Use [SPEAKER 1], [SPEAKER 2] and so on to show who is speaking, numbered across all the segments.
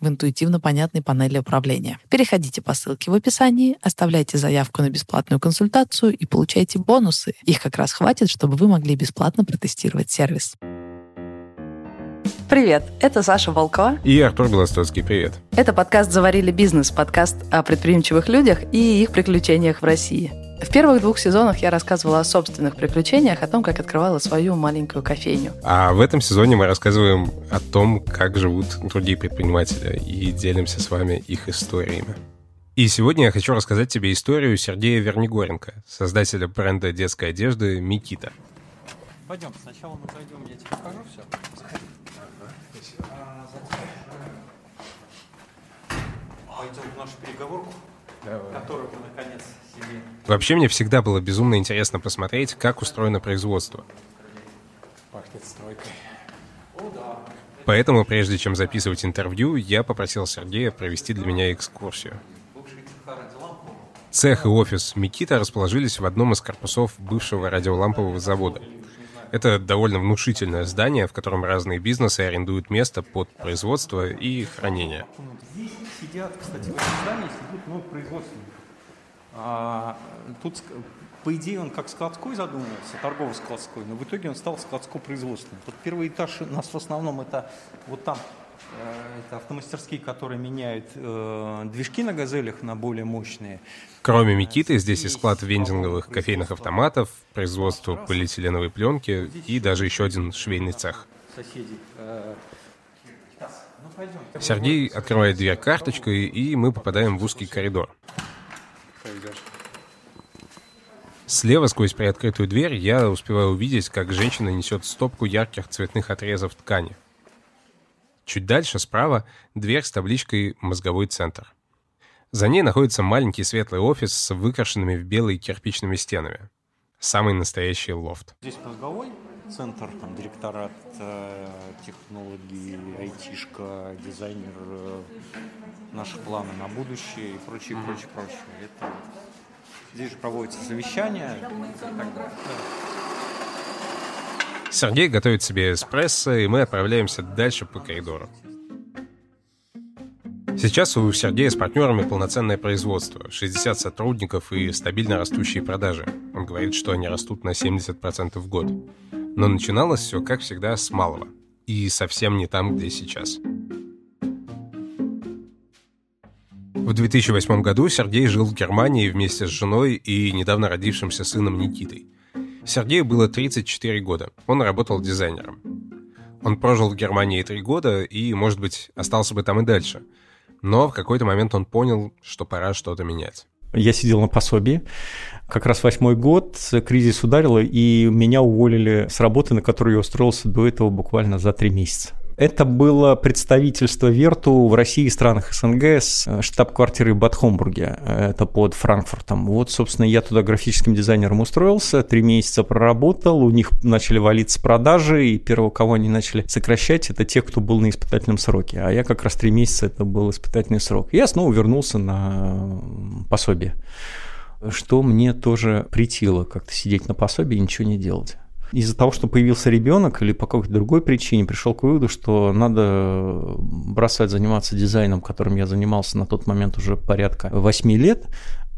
[SPEAKER 1] в интуитивно понятной панели управления. Переходите по ссылке в описании, оставляйте заявку на бесплатную консультацию и получайте бонусы. Их как раз хватит, чтобы вы могли бесплатно протестировать сервис. Привет, это Саша Волкова.
[SPEAKER 2] И Артур Белостоцкий, привет.
[SPEAKER 1] Это подкаст «Заварили бизнес», подкаст о предприимчивых людях и их приключениях в России. В первых двух сезонах я рассказывала о собственных приключениях, о том, как открывала свою маленькую кофейню.
[SPEAKER 2] А в этом сезоне мы рассказываем о том, как живут другие предприниматели и делимся с вами их историями. И сегодня я хочу рассказать тебе историю Сергея Вернигоренко, создателя бренда детской одежды «Микита».
[SPEAKER 3] Пойдем, сначала мы зайдем, я тебе покажу все. Пойдем в нашу переговорку, Давай. которую мы наконец.
[SPEAKER 2] Вообще мне всегда было безумно интересно посмотреть, как устроено производство.
[SPEAKER 3] Пахнет стройкой.
[SPEAKER 2] Поэтому, прежде чем записывать интервью, я попросил Сергея провести для меня экскурсию. Цех и офис Микита расположились в одном из корпусов бывшего радиолампового завода. Это довольно внушительное здание, в котором разные бизнесы арендуют место под производство и хранение.
[SPEAKER 3] Здесь сидят, кстати, в этом здании сидят много производственников. А, тут, по идее, он как складской задумывался, торгово-складской, но в итоге он стал складско-производственным. Вот первый этаж у нас в основном это вот там э, это автомастерские, которые меняют э, движки на газелях на более мощные.
[SPEAKER 2] Кроме Микиты, здесь и склад вендинговых кофейных автоматов, производство полиэтиленовой пленки и даже еще один швейный цех. Э, ну, Сергей открывает дверь карточкой, и мы попадаем в узкий коридор. Слева сквозь приоткрытую дверь я успеваю увидеть, как женщина несет стопку ярких цветных отрезов ткани. Чуть дальше, справа, дверь с табличкой «Мозговой центр». За ней находится маленький светлый офис с выкрашенными в белые кирпичными стенами. Самый настоящий лофт.
[SPEAKER 3] Здесь мозговой центр, там директорат, э, технологии, айтишка, дизайнер, э, наши планы на будущее и прочее, прочее, прочее. Это Здесь же проводятся совещания.
[SPEAKER 2] Сергей готовит себе эспрессо, и мы отправляемся дальше по коридору. Сейчас у Сергея с партнерами полноценное производство, 60 сотрудников и стабильно растущие продажи. Он говорит, что они растут на 70% в год. Но начиналось все, как всегда, с малого. И совсем не там, где сейчас. В 2008 году Сергей жил в Германии вместе с женой и недавно родившимся сыном Никитой. Сергею было 34 года. Он работал дизайнером. Он прожил в Германии три года и, может быть, остался бы там и дальше. Но в какой-то момент он понял, что пора что-то менять.
[SPEAKER 4] Я сидел на пособии. Как раз восьмой год кризис ударил, и меня уволили с работы, на которую я устроился до этого буквально за три месяца. Это было представительство Верту в России и странах СНГ с э, штаб-квартирой в Батхомбурге. Это под Франкфуртом. Вот, собственно, я туда графическим дизайнером устроился, три месяца проработал, у них начали валиться продажи, и первого, кого они начали сокращать, это те, кто был на испытательном сроке. А я как раз три месяца, это был испытательный срок. Я снова вернулся на пособие что мне тоже притило как-то сидеть на пособии и ничего не делать из-за того, что появился ребенок или по какой-то другой причине пришел к выводу, что надо бросать заниматься дизайном, которым я занимался на тот момент уже порядка 8 лет,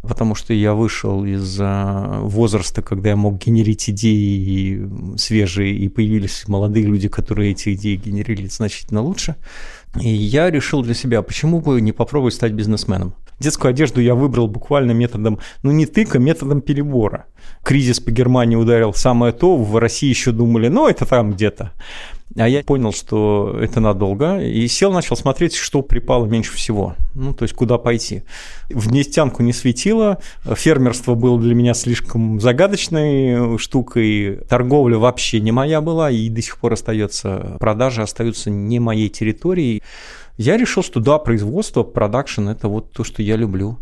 [SPEAKER 4] потому что я вышел из возраста, когда я мог генерить идеи свежие, и появились молодые люди, которые эти идеи генерили значительно лучше. И я решил для себя, почему бы не попробовать стать бизнесменом. Детскую одежду я выбрал буквально методом, ну не тыка, методом перебора. Кризис по Германии ударил самое то, в России еще думали, ну это там где-то. А я понял, что это надолго, и сел, начал смотреть, что припало меньше всего. Ну, то есть, куда пойти. В нефтянку не светило, фермерство было для меня слишком загадочной штукой, торговля вообще не моя была, и до сих пор остается, продажи остаются не моей территорией. Я решил, что да, производство, продакшн – это вот то, что я люблю.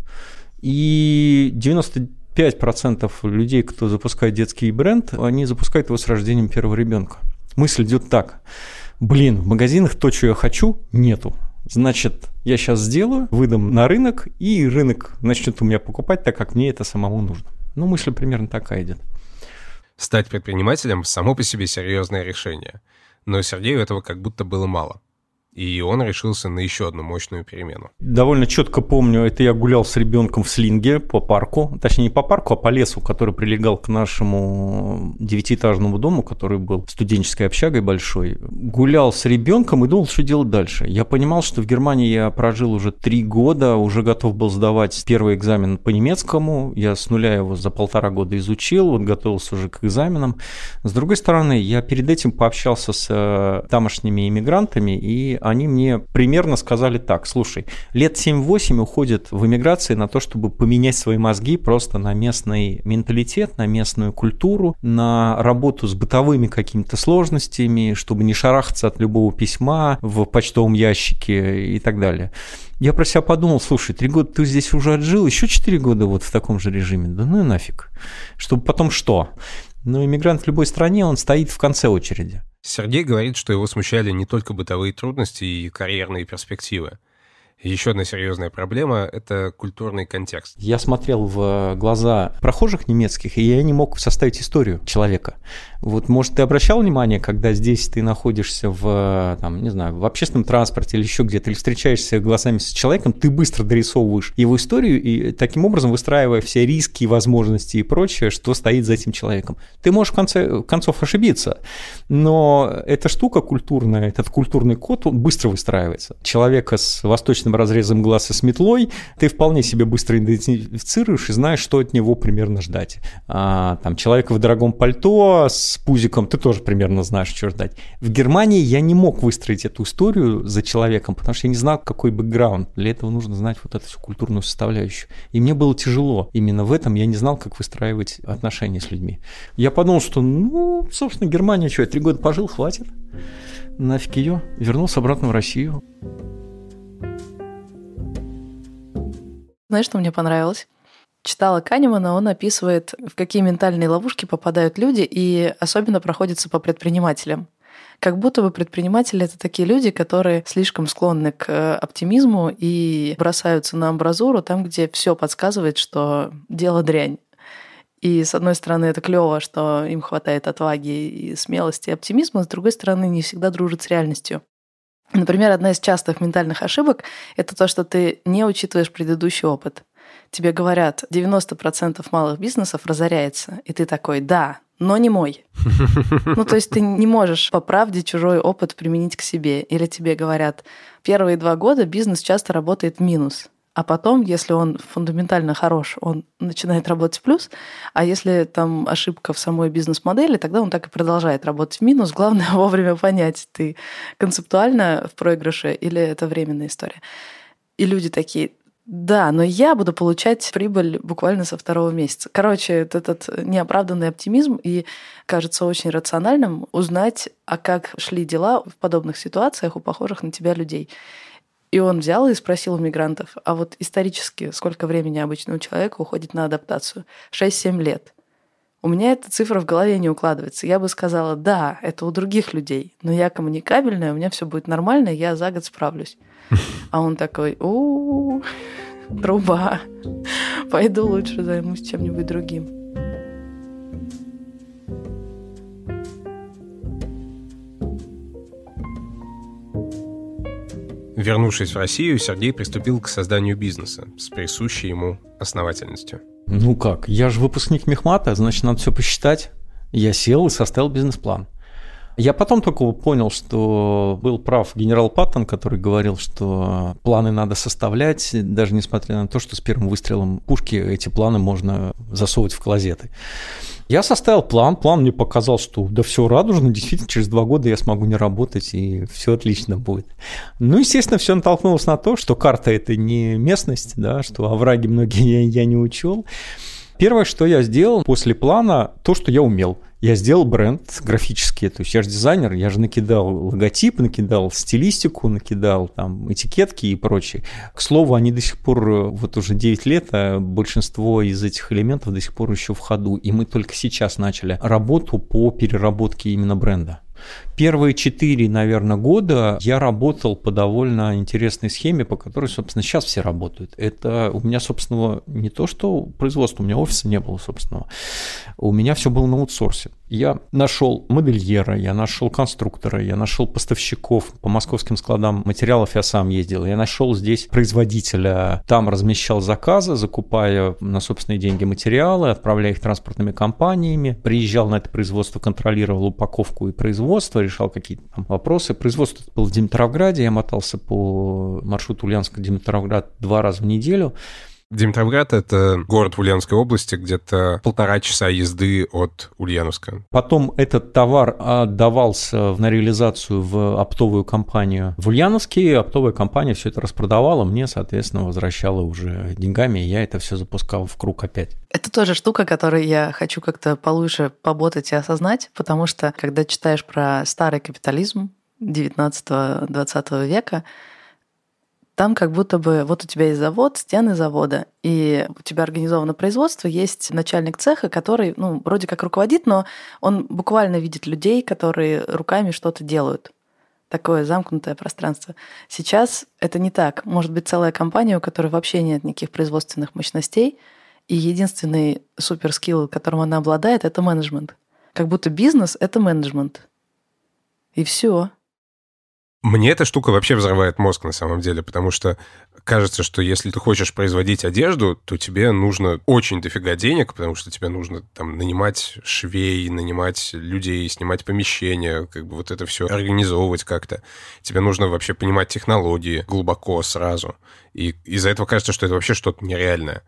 [SPEAKER 4] И 95% людей, кто запускает детский бренд, они запускают его с рождением первого ребенка. Мысль идет так. Блин, в магазинах то, что я хочу, нету. Значит, я сейчас сделаю, выдам на рынок, и рынок начнет у меня покупать так, как мне это самому нужно. Ну, мысль примерно такая идет.
[SPEAKER 2] Стать предпринимателем – само по себе серьезное решение. Но Сергею этого как будто было мало и он решился на еще одну мощную перемену.
[SPEAKER 4] Довольно четко помню, это я гулял с ребенком в слинге по парку, точнее не по парку, а по лесу, который прилегал к нашему девятиэтажному дому, который был студенческой общагой большой. Гулял с ребенком и думал, что делать дальше. Я понимал, что в Германии я прожил уже три года, уже готов был сдавать первый экзамен по немецкому, я с нуля его за полтора года изучил, вот готовился уже к экзаменам. С другой стороны, я перед этим пообщался с э, тамошними иммигрантами, и они мне примерно сказали так, слушай, лет 7-8 уходит в эмиграции на то, чтобы поменять свои мозги просто на местный менталитет, на местную культуру, на работу с бытовыми какими-то сложностями, чтобы не шарахаться от любого письма в почтовом ящике и так далее. Я про себя подумал, слушай, три года ты здесь уже отжил, еще четыре года вот в таком же режиме, да ну и нафиг. Чтобы потом что? Но иммигрант в любой стране, он стоит в конце очереди.
[SPEAKER 2] Сергей говорит, что его смущали не только бытовые трудности и карьерные перспективы. Еще одна серьезная проблема – это культурный контекст.
[SPEAKER 4] Я смотрел в глаза прохожих немецких, и я не мог составить историю человека. Вот, может, ты обращал внимание, когда здесь ты находишься в, там, не знаю, в общественном транспорте или еще где-то, или встречаешься глазами с человеком, ты быстро дорисовываешь его историю и таким образом выстраивая все риски, возможности и прочее, что стоит за этим человеком. Ты можешь в конце концов ошибиться, но эта штука культурная, этот культурный код, он быстро выстраивается. Человека с восточным разрезом глаза с метлой ты вполне себе быстро идентифицируешь и знаешь, что от него примерно ждать. А, там, человека в дорогом пальто с пузиком, ты тоже примерно знаешь, что ждать. В Германии я не мог выстроить эту историю за человеком, потому что я не знал, какой бэкграунд. Для этого нужно знать вот эту всю культурную составляющую. И мне было тяжело. Именно в этом я не знал, как выстраивать отношения с людьми. Я подумал, что, ну, собственно, Германия, что, я три года пожил, хватит. Нафиг ее. Вернулся обратно в Россию.
[SPEAKER 1] Знаешь, что мне понравилось? читала Канемана, он описывает, в какие ментальные ловушки попадают люди, и особенно проходится по предпринимателям. Как будто бы предприниматели это такие люди, которые слишком склонны к э, оптимизму и бросаются на амбразуру там, где все подсказывает, что дело дрянь. И с одной стороны, это клево, что им хватает отваги и смелости и оптимизма, с другой стороны, не всегда дружат с реальностью. Например, одна из частых ментальных ошибок — это то, что ты не учитываешь предыдущий опыт тебе говорят, 90% малых бизнесов разоряется, и ты такой, да, но не мой. Ну, то есть ты не можешь по правде чужой опыт применить к себе. Или тебе говорят, первые два года бизнес часто работает в минус. А потом, если он фундаментально хорош, он начинает работать в плюс, а если там ошибка в самой бизнес-модели, тогда он так и продолжает работать в минус. Главное вовремя понять, ты концептуально в проигрыше или это временная история. И люди такие, да, но я буду получать прибыль буквально со второго месяца. Короче, этот неоправданный оптимизм и кажется очень рациональным узнать, а как шли дела в подобных ситуациях у похожих на тебя людей. И он взял и спросил у мигрантов, а вот исторически сколько времени обычно у человека уходит на адаптацию? 6-7 лет. У меня эта цифра в голове не укладывается. Я бы сказала, да, это у других людей, но я коммуникабельная, у меня все будет нормально, я за год справлюсь. А он такой, у труба, пойду лучше займусь чем-нибудь другим.
[SPEAKER 2] Вернувшись в Россию, Сергей приступил к созданию бизнеса с присущей ему основательностью.
[SPEAKER 4] Ну как, я же выпускник Мехмата, значит, надо все посчитать. Я сел и составил бизнес-план. Я потом только понял, что был прав генерал Паттон, который говорил, что планы надо составлять, даже несмотря на то, что с первым выстрелом пушки эти планы можно засовывать в клозеты. Я составил план, план мне показал, что да все радужно, действительно, через два года я смогу не работать, и все отлично будет. Ну, естественно, все натолкнулось на то, что карта это не местность, да, что овраги многие я, я не учел. Первое, что я сделал после плана, то, что я умел. Я сделал бренд графический, то есть я же дизайнер, я же накидал логотип, накидал стилистику, накидал там этикетки и прочее. К слову, они до сих пор, вот уже 9 лет, а большинство из этих элементов до сих пор еще в ходу, и мы только сейчас начали работу по переработке именно бренда. Первые четыре, наверное, года я работал по довольно интересной схеме, по которой, собственно, сейчас все работают. Это у меня, собственно, не то, что производство, у меня офиса не было, собственного. У меня все было на аутсорсе. Я нашел модельера, я нашел конструктора, я нашел поставщиков по московским складам материалов, я сам ездил. Я нашел здесь производителя, там размещал заказы, закупая на собственные деньги материалы, отправляя их транспортными компаниями, приезжал на это производство, контролировал упаковку и производство, решал какие-то там вопросы. Производство было в Димитровграде, я мотался по маршруту Ульяновск-Димитровград два раза в неделю.
[SPEAKER 2] Димитровград — это город в Ульяновской области, где-то полтора часа езды от Ульяновска.
[SPEAKER 4] Потом этот товар отдавался на реализацию в оптовую компанию в Ульяновске, оптовая компания все это распродавала, мне, соответственно, возвращала уже деньгами, и я это все запускал в круг опять.
[SPEAKER 1] Это тоже штука, которой я хочу как-то получше поботать и осознать, потому что, когда читаешь про старый капитализм 19-20 века, там как будто бы вот у тебя есть завод, стены завода, и у тебя организовано производство, есть начальник цеха, который, ну, вроде как руководит, но он буквально видит людей, которые руками что-то делают. Такое замкнутое пространство. Сейчас это не так. Может быть целая компания, у которой вообще нет никаких производственных мощностей, и единственный суперскилл, которым она обладает, это менеджмент. Как будто бизнес — это менеджмент. И все.
[SPEAKER 2] Мне эта штука вообще взрывает мозг на самом деле, потому что кажется, что если ты хочешь производить одежду, то тебе нужно очень дофига денег, потому что тебе нужно там нанимать швей, нанимать людей, снимать помещения, как бы вот это все организовывать как-то. Тебе нужно вообще понимать технологии глубоко сразу. И из-за этого кажется, что это вообще что-то нереальное.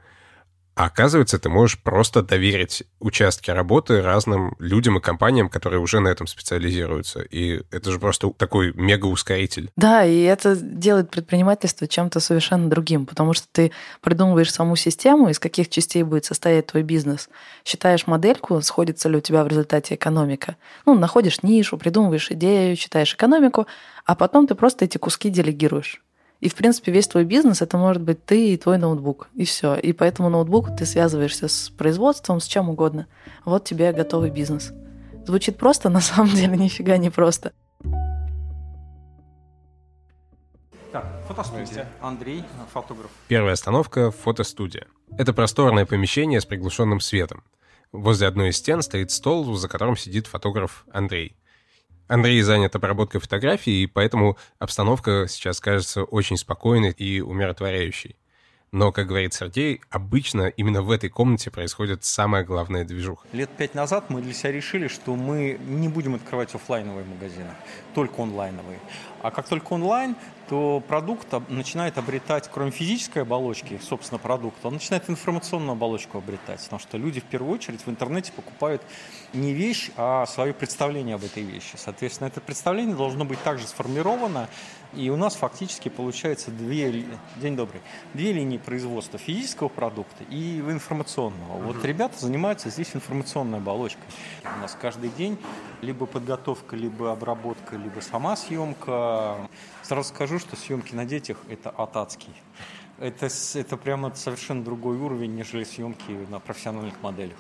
[SPEAKER 2] А оказывается, ты можешь просто доверить участки работы разным людям и компаниям, которые уже на этом специализируются. И это же просто такой мега-ускоритель.
[SPEAKER 1] Да, и это делает предпринимательство чем-то совершенно другим, потому что ты придумываешь саму систему, из каких частей будет состоять твой бизнес, считаешь модельку, сходится ли у тебя в результате экономика. Ну, находишь нишу, придумываешь идею, считаешь экономику, а потом ты просто эти куски делегируешь. И, в принципе, весь твой бизнес это может быть ты и твой ноутбук. И все. И по этому ноутбуку ты связываешься с производством, с чем угодно. Вот тебе готовый бизнес. Звучит просто, на самом деле нифига не просто.
[SPEAKER 3] Так, фотостудия. Андрей, фотограф.
[SPEAKER 2] Первая остановка — фотостудия. Это просторное помещение с приглушенным светом. Возле одной из стен стоит стол, за которым сидит фотограф Андрей. Андрей занят обработкой фотографий, и поэтому обстановка сейчас кажется очень спокойной и умиротворяющей. Но, как говорит Сергей, обычно именно в этой комнате происходит самая главная движуха.
[SPEAKER 3] Лет пять назад мы для себя решили, что мы не будем открывать офлайновые магазины, только онлайновые. А как только онлайн, то продукт начинает обретать, кроме физической оболочки, собственно, продукта, он начинает информационную оболочку обретать. Потому что люди в первую очередь в интернете покупают не вещь, а свое представление об этой вещи. Соответственно, это представление должно быть также сформировано. И у нас фактически получается две, день добрый, две линии производства физического продукта и информационного. Вот ребята занимаются здесь информационной оболочкой. У нас каждый день либо подготовка, либо обработка, либо сама съемка. Сразу скажу, что съемки на детях – это атацкий. Это, это прямо совершенно другой уровень, нежели съемки на профессиональных моделях.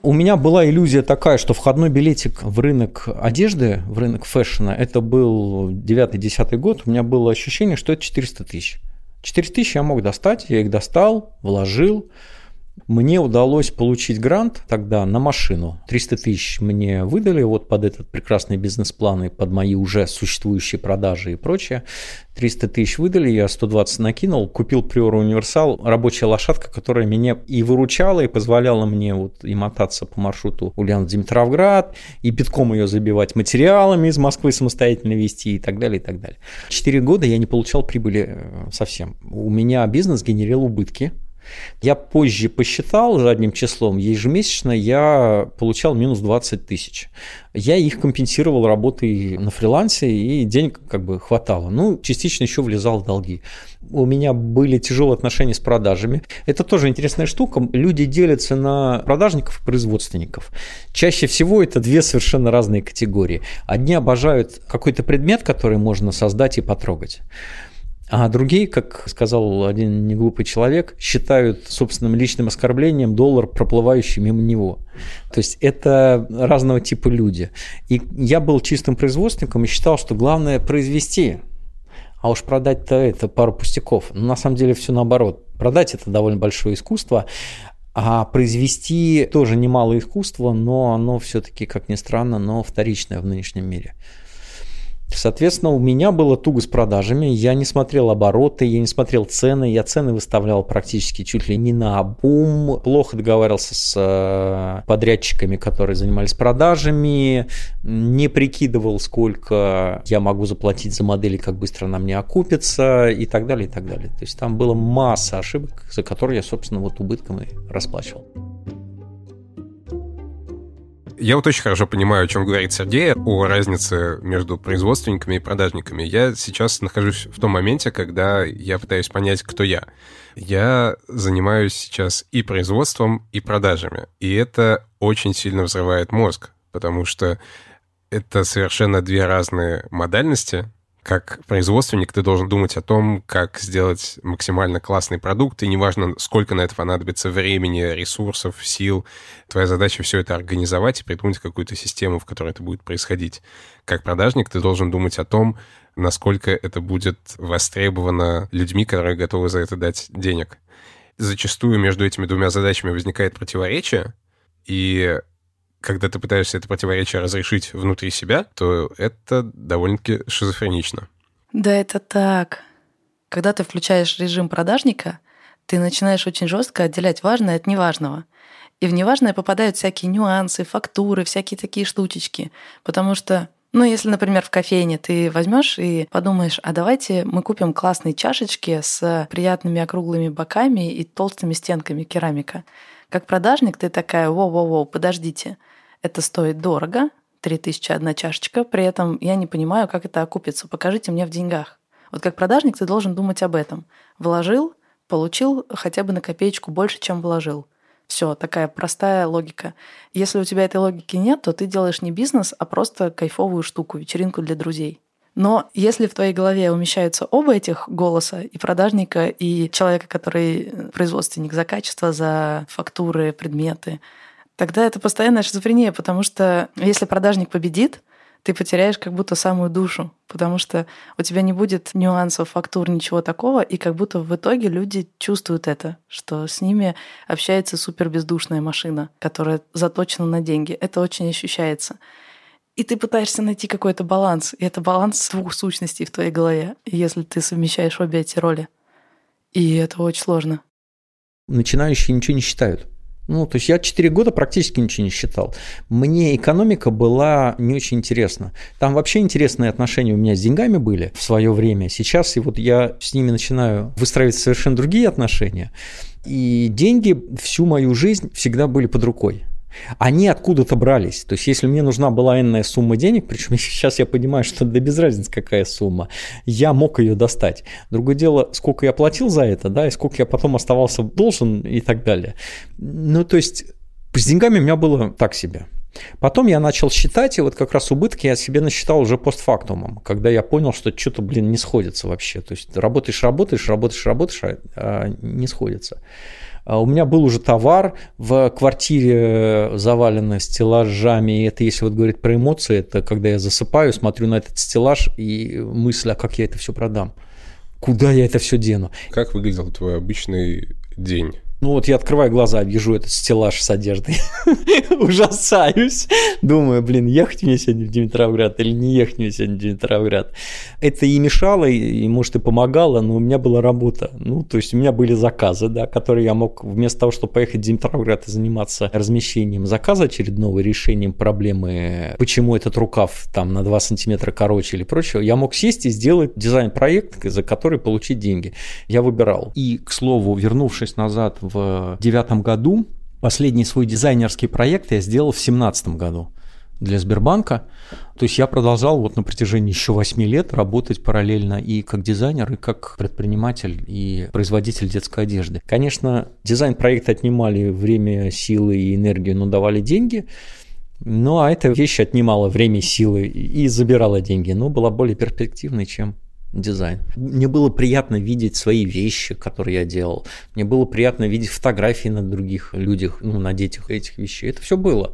[SPEAKER 4] У меня была иллюзия такая, что входной билетик в рынок одежды, в рынок фэшена, это был 9-10 год, у меня было ощущение, что это 400 тысяч. 400 тысяч я мог достать, я их достал, вложил, Мне удалось получить грант тогда на машину. 300 тысяч мне выдали вот под этот прекрасный бизнес-план и под мои уже существующие продажи и прочее. 300 тысяч выдали, я 120 накинул, купил Приору Универсал, рабочая лошадка, которая меня и выручала, и позволяла мне вот и мотаться по маршруту Ульяновск-Димитровград, и битком ее забивать материалами из Москвы самостоятельно вести и так далее, и так далее. Четыре года я не получал прибыли э, совсем. У меня бизнес генерил убытки, я позже посчитал задним числом, ежемесячно я получал минус 20 тысяч. Я их компенсировал работой на фрилансе, и денег как бы хватало. Ну, частично еще влезал в долги. У меня были тяжелые отношения с продажами. Это тоже интересная штука. Люди делятся на продажников и производственников. Чаще всего это две совершенно разные категории. Одни обожают какой-то предмет, который можно создать и потрогать. А другие, как сказал один неглупый человек, считают собственным личным оскорблением доллар, проплывающий мимо него. То есть это разного типа люди. И я был чистым производственником и считал, что главное произвести, а уж продать-то это пару пустяков. Но на самом деле все наоборот. Продать это довольно большое искусство, а произвести тоже немало искусства, но оно все-таки, как ни странно, но вторичное в нынешнем мире. Соответственно, у меня было туго с продажами, я не смотрел обороты, я не смотрел цены, я цены выставлял практически чуть ли не на обум, плохо договаривался с э, подрядчиками, которые занимались продажами, не прикидывал, сколько я могу заплатить за модели, как быстро она мне окупится и так далее, и так далее. То есть там было масса ошибок, за которые я, собственно, вот убытком и расплачивал.
[SPEAKER 2] Я вот очень хорошо понимаю, о чем говорит Сергей, о разнице между производственниками и продажниками. Я сейчас нахожусь в том моменте, когда я пытаюсь понять, кто я. Я занимаюсь сейчас и производством, и продажами. И это очень сильно взрывает мозг, потому что это совершенно две разные модальности, как производственник ты должен думать о том, как сделать максимально классный продукт, и неважно, сколько на это понадобится времени, ресурсов, сил, твоя задача все это организовать и придумать какую-то систему, в которой это будет происходить. Как продажник ты должен думать о том, насколько это будет востребовано людьми, которые готовы за это дать денег. Зачастую между этими двумя задачами возникает противоречие, и когда ты пытаешься это противоречие разрешить внутри себя, то это довольно-таки шизофренично.
[SPEAKER 1] Да, это так. Когда ты включаешь режим продажника, ты начинаешь очень жестко отделять важное от неважного. И в неважное попадают всякие нюансы, фактуры, всякие такие штучечки. Потому что ну, если, например, в кофейне ты возьмешь и подумаешь, а давайте мы купим классные чашечки с приятными округлыми боками и толстыми стенками керамика. Как продажник ты такая, воу-воу-воу, подождите – это стоит дорого, 3000 одна чашечка, при этом я не понимаю, как это окупится. Покажите мне в деньгах. Вот как продажник ты должен думать об этом. Вложил, получил хотя бы на копеечку больше, чем вложил. Все, такая простая логика. Если у тебя этой логики нет, то ты делаешь не бизнес, а просто кайфовую штуку, вечеринку для друзей. Но если в твоей голове умещаются оба этих голоса, и продажника, и человека, который производственник за качество, за фактуры, предметы, тогда это постоянная шизофрения, потому что если продажник победит, ты потеряешь как будто самую душу, потому что у тебя не будет нюансов, фактур, ничего такого, и как будто в итоге люди чувствуют это, что с ними общается супер бездушная машина, которая заточена на деньги. Это очень ощущается. И ты пытаешься найти какой-то баланс, и это баланс двух сущностей в твоей голове, если ты совмещаешь обе эти роли. И это очень сложно.
[SPEAKER 4] Начинающие ничего не считают. Ну, то есть я 4 года практически ничего не считал. Мне экономика была не очень интересна. Там вообще интересные отношения у меня с деньгами были в свое время. Сейчас и вот я с ними начинаю выстраивать совершенно другие отношения. И деньги всю мою жизнь всегда были под рукой они откуда-то брались. То есть, если мне нужна была иная сумма денег, причем сейчас я понимаю, что да без разницы какая сумма, я мог ее достать. Другое дело, сколько я платил за это, да, и сколько я потом оставался должен и так далее. Ну, то есть, с деньгами у меня было так себе. Потом я начал считать, и вот как раз убытки я себе насчитал уже постфактумом, когда я понял, что что-то, блин, не сходится вообще. То есть работаешь, работаешь, работаешь, работаешь, а, а не сходится. А у меня был уже товар в квартире заваленной стеллажами. И это, если вот говорить про эмоции, это когда я засыпаю, смотрю на этот стеллаж и мысль, а как я это все продам? Куда я это все дену?
[SPEAKER 2] Как выглядел твой обычный день?
[SPEAKER 4] Ну вот я открываю глаза, вижу этот стеллаж с одеждой. Ужасаюсь. Думаю, блин, ехать мне сегодня в Димитровград или не ехать мне сегодня в Димитровград. Это и мешало, и, может, и помогало, но у меня была работа. Ну, то есть у меня были заказы, да, которые я мог вместо того, чтобы поехать в Димитровград и заниматься размещением заказа очередного, решением проблемы, почему этот рукав там на 2 сантиметра короче или прочего, я мог сесть и сделать дизайн-проект, за который получить деньги. Я выбирал. И, к слову, вернувшись назад в девятом году. Последний свой дизайнерский проект я сделал в семнадцатом году для Сбербанка. То есть я продолжал вот на протяжении еще 8 лет работать параллельно и как дизайнер, и как предприниматель, и производитель детской одежды. Конечно, дизайн проекта отнимали время, силы и энергию, но давали деньги. Ну, а эта вещь отнимала время, силы и забирала деньги, но была более перспективной, чем дизайн. Мне было приятно видеть свои вещи, которые я делал. Мне было приятно видеть фотографии на других людях, ну, на детях этих вещей. Это все было.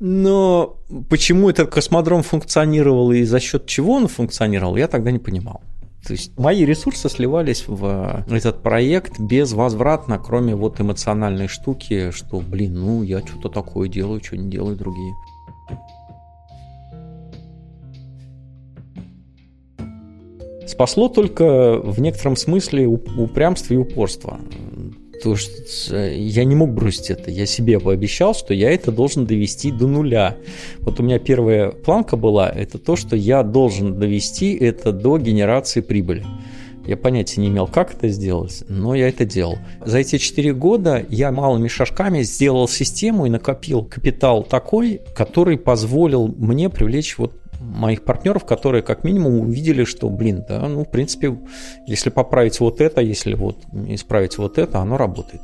[SPEAKER 4] Но почему этот космодром функционировал и за счет чего он функционировал, я тогда не понимал. То есть мои ресурсы сливались в этот проект безвозвратно, кроме вот эмоциональной штуки, что, блин, ну я что-то такое делаю, что не делают другие. Спасло только в некотором смысле упрямство и упорство. То что э, я не мог бросить это. Я себе пообещал, что я это должен довести до нуля. Вот у меня первая планка была, это то, что я должен довести это до генерации прибыли. Я понятия не имел, как это сделать, но я это делал. За эти 4 года я малыми шажками сделал систему и накопил капитал такой, который позволил мне привлечь вот моих партнеров, которые как минимум увидели, что, блин, да, ну, в принципе, если поправить вот это, если вот исправить вот это, оно работает.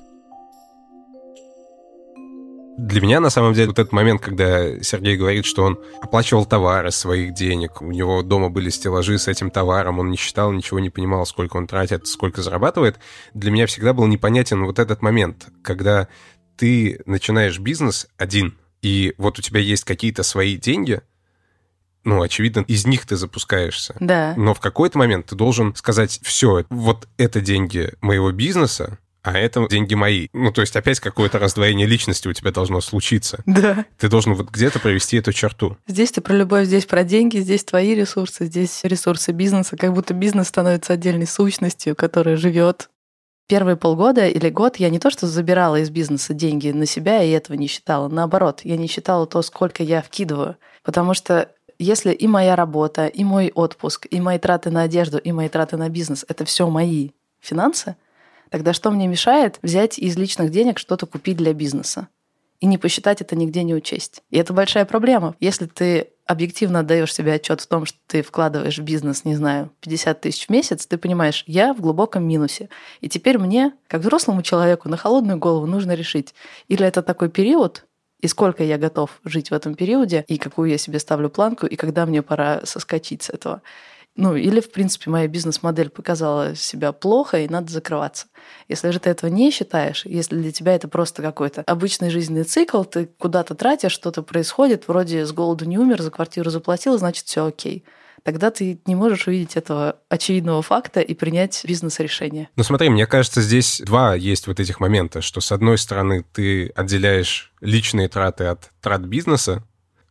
[SPEAKER 2] Для меня, на самом деле, вот этот момент, когда Сергей говорит, что он оплачивал товары своих денег, у него дома были стеллажи с этим товаром, он не считал, ничего не понимал, сколько он тратит, сколько зарабатывает, для меня всегда был непонятен вот этот момент, когда ты начинаешь бизнес один, и вот у тебя есть какие-то свои деньги — ну, очевидно, из них ты запускаешься.
[SPEAKER 1] Да.
[SPEAKER 2] Но в какой-то момент ты должен сказать, все, вот это деньги моего бизнеса, а это деньги мои. Ну, то есть опять какое-то раздвоение личности у тебя должно случиться.
[SPEAKER 1] Да.
[SPEAKER 2] Ты должен вот где-то провести эту черту.
[SPEAKER 1] Здесь ты про любовь, здесь про деньги, здесь твои ресурсы, здесь ресурсы бизнеса, как будто бизнес становится отдельной сущностью, которая живет. Первые полгода или год я не то что забирала из бизнеса деньги на себя и этого не считала. Наоборот, я не считала то, сколько я вкидываю. Потому что если и моя работа, и мой отпуск, и мои траты на одежду, и мои траты на бизнес — это все мои финансы, тогда что мне мешает взять из личных денег что-то купить для бизнеса? И не посчитать это нигде не учесть. И это большая проблема. Если ты объективно отдаешь себе отчет в том, что ты вкладываешь в бизнес, не знаю, 50 тысяч в месяц, ты понимаешь, я в глубоком минусе. И теперь мне, как взрослому человеку, на холодную голову нужно решить, или это такой период, и сколько я готов жить в этом периоде, и какую я себе ставлю планку, и когда мне пора соскочить с этого. Ну, или, в принципе, моя бизнес-модель показала себя плохо, и надо закрываться. Если же ты этого не считаешь, если для тебя это просто какой-то обычный жизненный цикл, ты куда-то тратишь, что-то происходит, вроде с голоду не умер, за квартиру заплатил, значит, все окей тогда ты не можешь увидеть этого очевидного факта и принять бизнес-решение.
[SPEAKER 2] Ну смотри, мне кажется, здесь два есть вот этих момента, что с одной стороны ты отделяешь личные траты от трат бизнеса,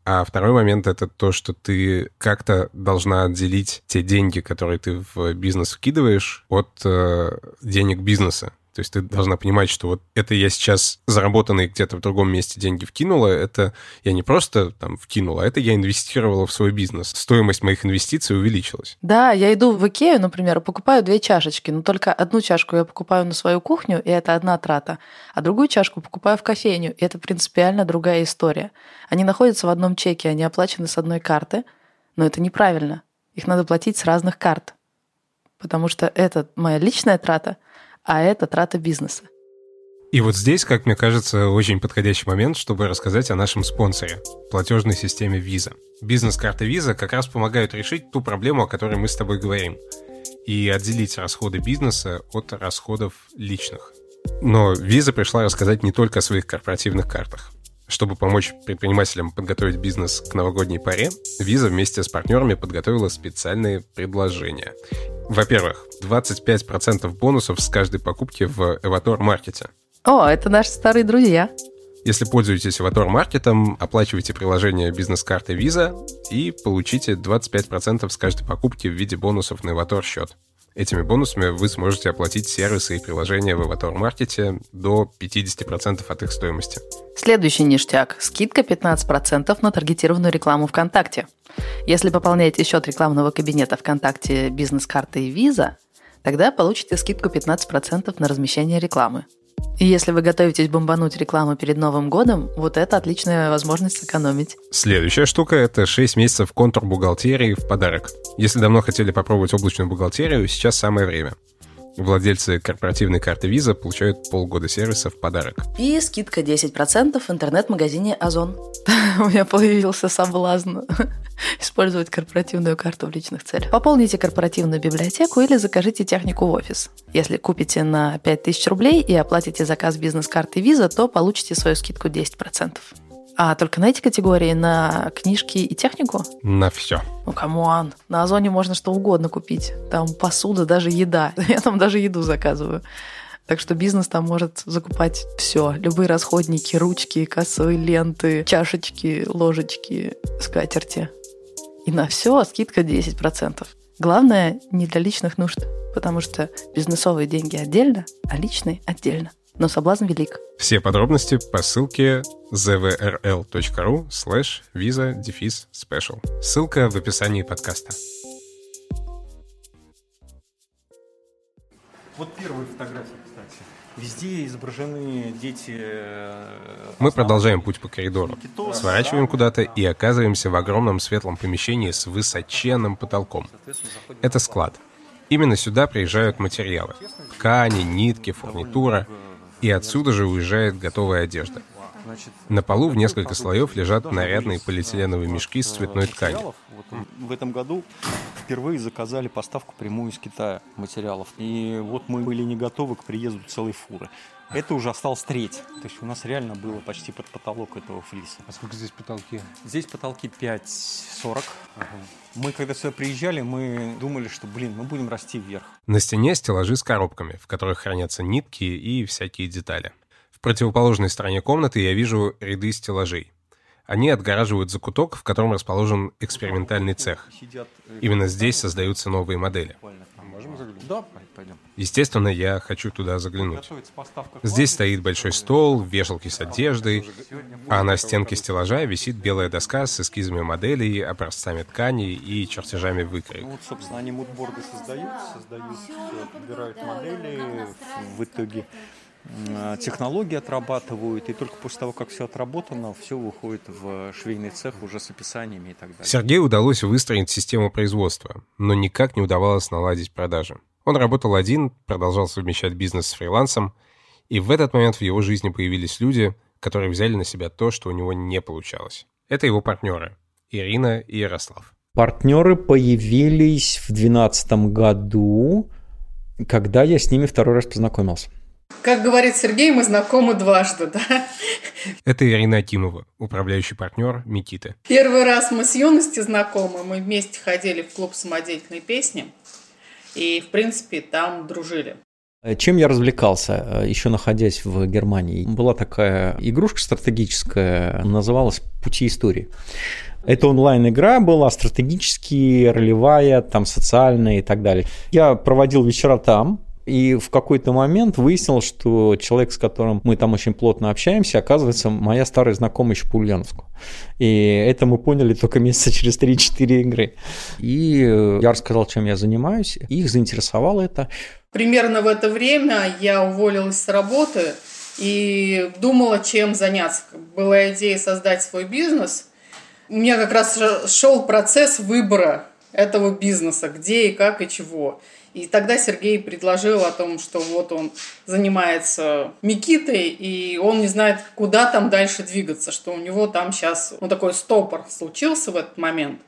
[SPEAKER 2] а второй момент это то, что ты как-то должна отделить те деньги, которые ты в бизнес вкидываешь, от э, денег бизнеса. То есть ты должна понимать, что вот это я сейчас заработанные где-то в другом месте деньги вкинула, это я не просто там вкинула, а это я инвестировала в свой бизнес. Стоимость моих инвестиций увеличилась.
[SPEAKER 1] Да, я иду в Икею, например, покупаю две чашечки, но только одну чашку я покупаю на свою кухню, и это одна трата, а другую чашку покупаю в кофейню, и это принципиально другая история. Они находятся в одном чеке, они оплачены с одной карты, но это неправильно. Их надо платить с разных карт, потому что это моя личная трата — а это трата бизнеса.
[SPEAKER 2] И вот здесь, как мне кажется, очень подходящий момент, чтобы рассказать о нашем спонсоре – платежной системе Visa. Бизнес-карта Visa как раз помогают решить ту проблему, о которой мы с тобой говорим, и отделить расходы бизнеса от расходов личных. Но Visa пришла рассказать не только о своих корпоративных картах. Чтобы помочь предпринимателям подготовить бизнес к новогодней паре, Visa вместе с партнерами подготовила специальные предложения. Во-первых, 25% бонусов с каждой покупки в Эватор Маркете.
[SPEAKER 1] О, это наши старые друзья.
[SPEAKER 2] Если пользуетесь Avatar Маркетом, оплачивайте приложение бизнес-карты Visa и получите 25% с каждой покупки в виде бонусов на Avatar счет. Этими бонусами вы сможете оплатить сервисы и приложения в Avatar Маркете до 50% от их стоимости.
[SPEAKER 1] Следующий ништяк – скидка 15% на таргетированную рекламу ВКонтакте. Если пополняете счет рекламного кабинета ВКонтакте бизнес-картой Visa, тогда получите скидку 15% на размещение рекламы. Если вы готовитесь бомбануть рекламу перед Новым годом, вот это отличная возможность сэкономить.
[SPEAKER 2] Следующая штука — это 6 месяцев контур-бухгалтерии в подарок. Если давно хотели попробовать облачную бухгалтерию, сейчас самое время. Владельцы корпоративной карты Visa получают полгода сервиса в подарок.
[SPEAKER 1] И скидка 10% в интернет-магазине Озон. У меня появился соблазн использовать корпоративную карту в личных целях. Пополните корпоративную библиотеку или закажите технику в офис. Если купите на 5000 рублей и оплатите заказ бизнес-карты Visa, то получите свою скидку 10%. А только на эти категории, на книжки и технику?
[SPEAKER 2] На все.
[SPEAKER 1] Ну, come on. На Озоне можно что угодно купить. Там посуда, даже еда. Я там даже еду заказываю. Так что бизнес там может закупать все. Любые расходники, ручки, кассовые ленты, чашечки, ложечки, скатерти. И на все скидка 10%. Главное, не для личных нужд, потому что бизнесовые деньги отдельно, а личные отдельно но соблазн велик.
[SPEAKER 2] Все подробности по ссылке zvrl.ru slash visa special. Ссылка в описании подкаста.
[SPEAKER 3] Вот первые фотографии, кстати. Везде изображены дети. Э,
[SPEAKER 2] Мы продолжаем путь по коридору. Сворачиваем куда-то и оказываемся в огромном светлом помещении с высоченным потолком. Это склад. Именно сюда приезжают материалы. Ткани, нитки, фурнитура и отсюда же уезжает готовая одежда. На полу в несколько слоев лежат нарядные полиэтиленовые мешки с цветной тканью.
[SPEAKER 3] В этом году впервые заказали поставку прямую из Китая материалов. И вот мы были не готовы к приезду целой фуры. Это уже осталось треть. То есть у нас реально было почти под потолок этого флиса.
[SPEAKER 2] А сколько здесь потолки?
[SPEAKER 3] Здесь потолки 5,40. Ага. Мы когда сюда приезжали, мы думали, что, блин, мы будем расти вверх.
[SPEAKER 2] На стене стеллажи с коробками, в которых хранятся нитки и всякие детали. В противоположной стороне комнаты я вижу ряды стеллажей. Они отгораживают закуток, в котором расположен экспериментальный цех. Именно здесь создаются новые модели.
[SPEAKER 3] Можем заглянуть? Да, пойдем.
[SPEAKER 2] Естественно, я хочу туда заглянуть. Здесь стоит большой стол, вешалки с одеждой, а на стенке стеллажа висит белая доска с эскизами моделей, образцами тканей и чертежами выкроек.
[SPEAKER 3] Ну, вот, собственно, они мудборды создают, создают, подбирают модели, в итоге технологии отрабатывают, и только после того, как все отработано, все выходит в швейный цех уже с описаниями и так далее.
[SPEAKER 2] Сергею удалось выстроить систему производства, но никак не удавалось наладить продажи. Он работал один, продолжал совмещать бизнес с фрилансом, и в этот момент в его жизни появились люди, которые взяли на себя то, что у него не получалось. Это его партнеры – Ирина и Ярослав.
[SPEAKER 4] Партнеры появились в 2012 году, когда я с ними второй раз познакомился.
[SPEAKER 5] Как говорит Сергей, мы знакомы дважды, да?
[SPEAKER 2] Это Ирина Акимова, управляющий партнер Микиты.
[SPEAKER 5] Первый раз мы с юности знакомы, мы вместе ходили в клуб самодеятельной песни и, в принципе, там дружили.
[SPEAKER 4] Чем я развлекался, э, еще находясь в Германии? Была такая игрушка стратегическая, называлась «Пути истории». Это онлайн-игра была, стратегически, ролевая, там, социальная и так далее. Я проводил вечера там, и в какой-то момент выяснил, что человек, с которым мы там очень плотно общаемся, оказывается, моя старая знакомая еще по Ульяновску. И это мы поняли только месяца через 3-4 игры. И я рассказал, чем я занимаюсь. Их заинтересовало это.
[SPEAKER 5] Примерно в это время я уволилась с работы и думала, чем заняться. Была идея создать свой бизнес. У меня как раз шел процесс выбора этого бизнеса, где и как и чего. И тогда Сергей предложил о том, что вот он занимается Микитой, и он не знает, куда там дальше двигаться, что у него там сейчас ну, такой стопор случился в этот момент.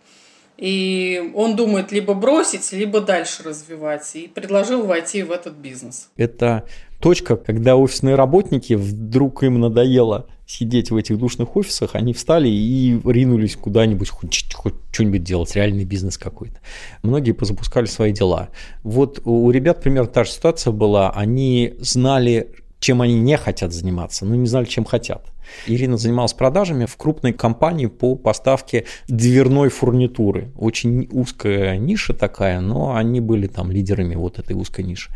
[SPEAKER 5] И он думает либо бросить, либо дальше развивать. И предложил войти в этот бизнес.
[SPEAKER 4] Это точка, когда офисные работники вдруг им надоело сидеть в этих душных офисах, они встали и ринулись куда-нибудь, хоть, хоть что-нибудь делать, реальный бизнес какой-то. Многие позапускали свои дела. Вот у ребят примерно та же ситуация была. Они знали, чем они не хотят заниматься, но не знали, чем хотят. Ирина занималась продажами в крупной компании по поставке дверной фурнитуры. Очень узкая ниша такая, но они были там лидерами вот этой узкой ниши.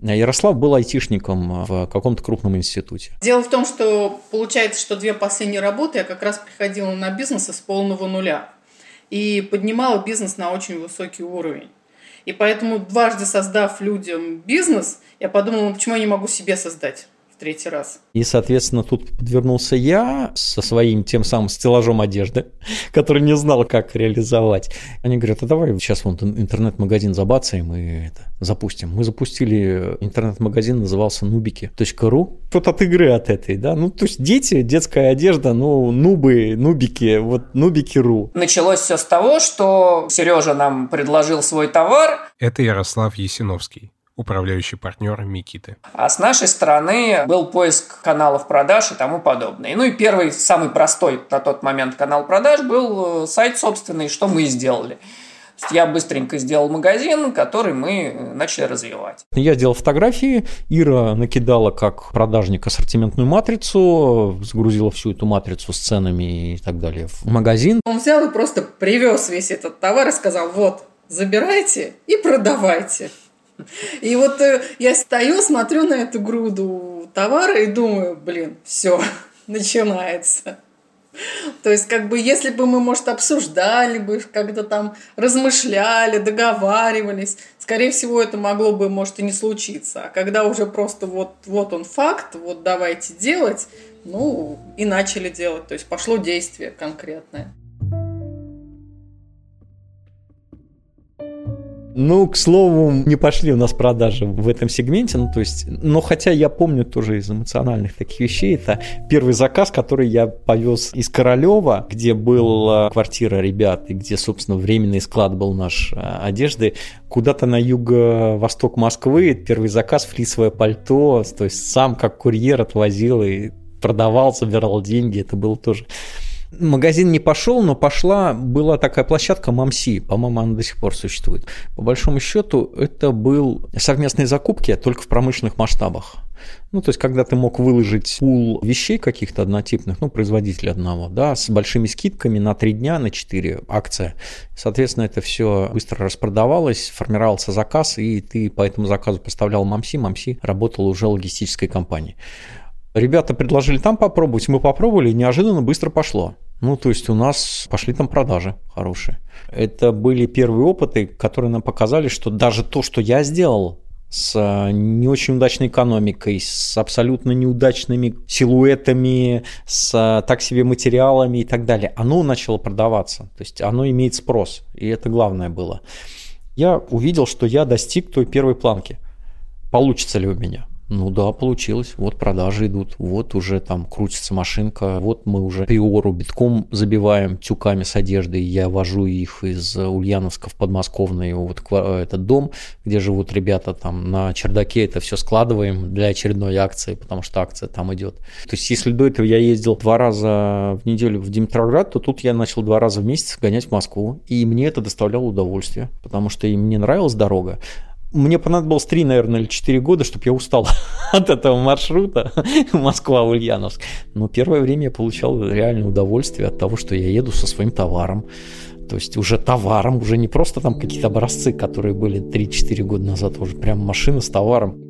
[SPEAKER 4] Ярослав был айтишником в каком-то крупном институте.
[SPEAKER 5] Дело в том, что получается, что две последние работы я как раз приходила на бизнес с полного нуля и поднимала бизнес на очень высокий уровень. И поэтому дважды создав людям бизнес, я подумала, ну почему я не могу себе создать? Третий раз.
[SPEAKER 4] И, соответственно, тут подвернулся я со своим тем самым стеллажом одежды, который не знал, как реализовать. Они говорят, а давай сейчас вон интернет-магазин забацаем и это запустим. Мы запустили интернет-магазин, назывался нубики.ру. Вот от игры от этой, да. Ну, то есть дети, детская одежда, ну, нубы, нубики, вот нубики.ру.
[SPEAKER 6] Началось все с того, что Сережа нам предложил свой товар.
[SPEAKER 2] Это Ярослав Есиновский управляющий партнер Микиты.
[SPEAKER 6] А с нашей стороны был поиск каналов продаж и тому подобное. Ну и первый, самый простой на тот момент канал продаж был э, сайт собственный, что мы и сделали. Я быстренько сделал магазин, который мы начали развивать.
[SPEAKER 4] Я делал фотографии, Ира накидала как продажник ассортиментную матрицу, загрузила всю эту матрицу с ценами и так далее в магазин.
[SPEAKER 5] Он взял и просто привез весь этот товар и сказал, вот, забирайте и продавайте. И вот э, я стою, смотрю на эту груду товара и думаю, блин, все, начинается. То есть, как бы, если бы мы, может, обсуждали бы, когда там размышляли, договаривались, скорее всего, это могло бы, может, и не случиться. А когда уже просто вот, вот он факт, вот давайте делать, ну, и начали делать. То есть, пошло действие конкретное.
[SPEAKER 4] Ну, к слову, не пошли у нас продажи в этом сегменте, ну, то есть, но хотя я помню тоже из эмоциональных таких вещей, это первый заказ, который я повез из Королева, где была квартира ребят, и где, собственно, временный склад был наш а, одежды, куда-то на юго-восток Москвы, первый заказ, флисовое пальто, то есть сам как курьер отвозил и продавал, собирал деньги, это было тоже Магазин не пошел, но пошла, была такая площадка Мамси, по-моему, она до сих пор существует. По большому счету, это был совместные закупки, только в промышленных масштабах. Ну, то есть, когда ты мог выложить пул вещей каких-то однотипных, ну, производителя одного, да, с большими скидками на 3 дня, на 4 акция. Соответственно, это все быстро распродавалось, формировался заказ, и ты по этому заказу поставлял Мамси, Мамси работал уже логистической компанией. Ребята предложили там попробовать, мы попробовали, и неожиданно быстро пошло. Ну, то есть у нас пошли там продажи хорошие. Это были первые опыты, которые нам показали, что даже то, что я сделал с э, не очень удачной экономикой, с абсолютно неудачными силуэтами, с э, так себе материалами и так далее, оно начало продаваться. То есть оно имеет спрос, и это главное было. Я увидел, что я достиг той первой планки. Получится ли у меня? Ну да, получилось. Вот продажи идут, вот уже там крутится машинка, вот мы уже приору битком забиваем тюками с одеждой. Я вожу их из Ульяновска в подмосковный вот этот дом, где живут ребята там на чердаке. Это все складываем для очередной акции, потому что акция там идет. То есть если до этого я ездил два раза в неделю в Димитроград, то тут я начал два раза в месяц гонять в Москву. И мне это доставляло удовольствие, потому что и мне нравилась дорога, мне понадобилось 3, наверное, или 4 года, чтобы я устал от этого маршрута Москва-Ульяновск. Но первое время я получал реальное удовольствие от того, что я еду со своим товаром. То есть уже товаром, уже не просто там какие-то образцы, которые были 3-4 года назад, а уже прям машина с товаром.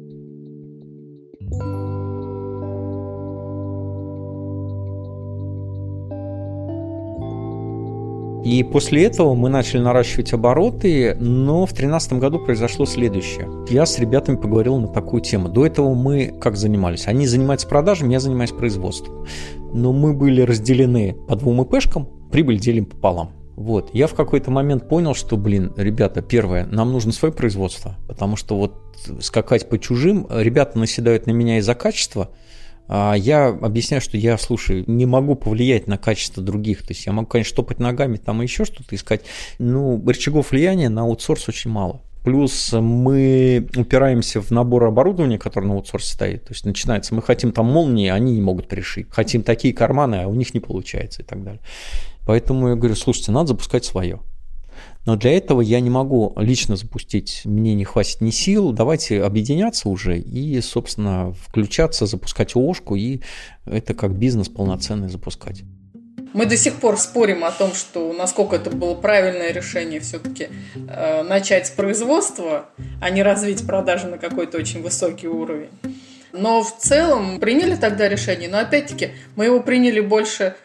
[SPEAKER 4] И после этого мы начали наращивать обороты, но в 2013 году произошло следующее. Я с ребятами поговорил на такую тему. До этого мы как занимались? Они занимаются продажами, я занимаюсь производством. Но мы были разделены по двум ИПшкам, прибыль делим пополам. Вот. Я в какой-то момент понял, что, блин, ребята, первое, нам нужно свое производство, потому что вот скакать по чужим, ребята наседают на меня из-за качества – я объясняю, что я, слушай, не могу повлиять на качество других. То есть я могу, конечно, топать ногами там еще что-то искать. Но рычагов влияния на аутсорс очень мало. Плюс мы упираемся в набор оборудования, которое на аутсорсе стоит. То есть начинается, мы хотим там молнии, они не могут пришить. Хотим такие карманы, а у них не получается и так далее. Поэтому я говорю, слушайте, надо запускать свое. Но для этого я не могу лично запустить, мне не хватит ни сил. Давайте объединяться уже и, собственно, включаться, запускать ООшку и это как бизнес полноценный запускать.
[SPEAKER 5] Мы до сих пор спорим о том, что насколько это было правильное решение все-таки э, начать с производства, а не развить продажи на какой-то очень высокий уровень. Но в целом приняли тогда решение, но опять-таки мы его приняли больше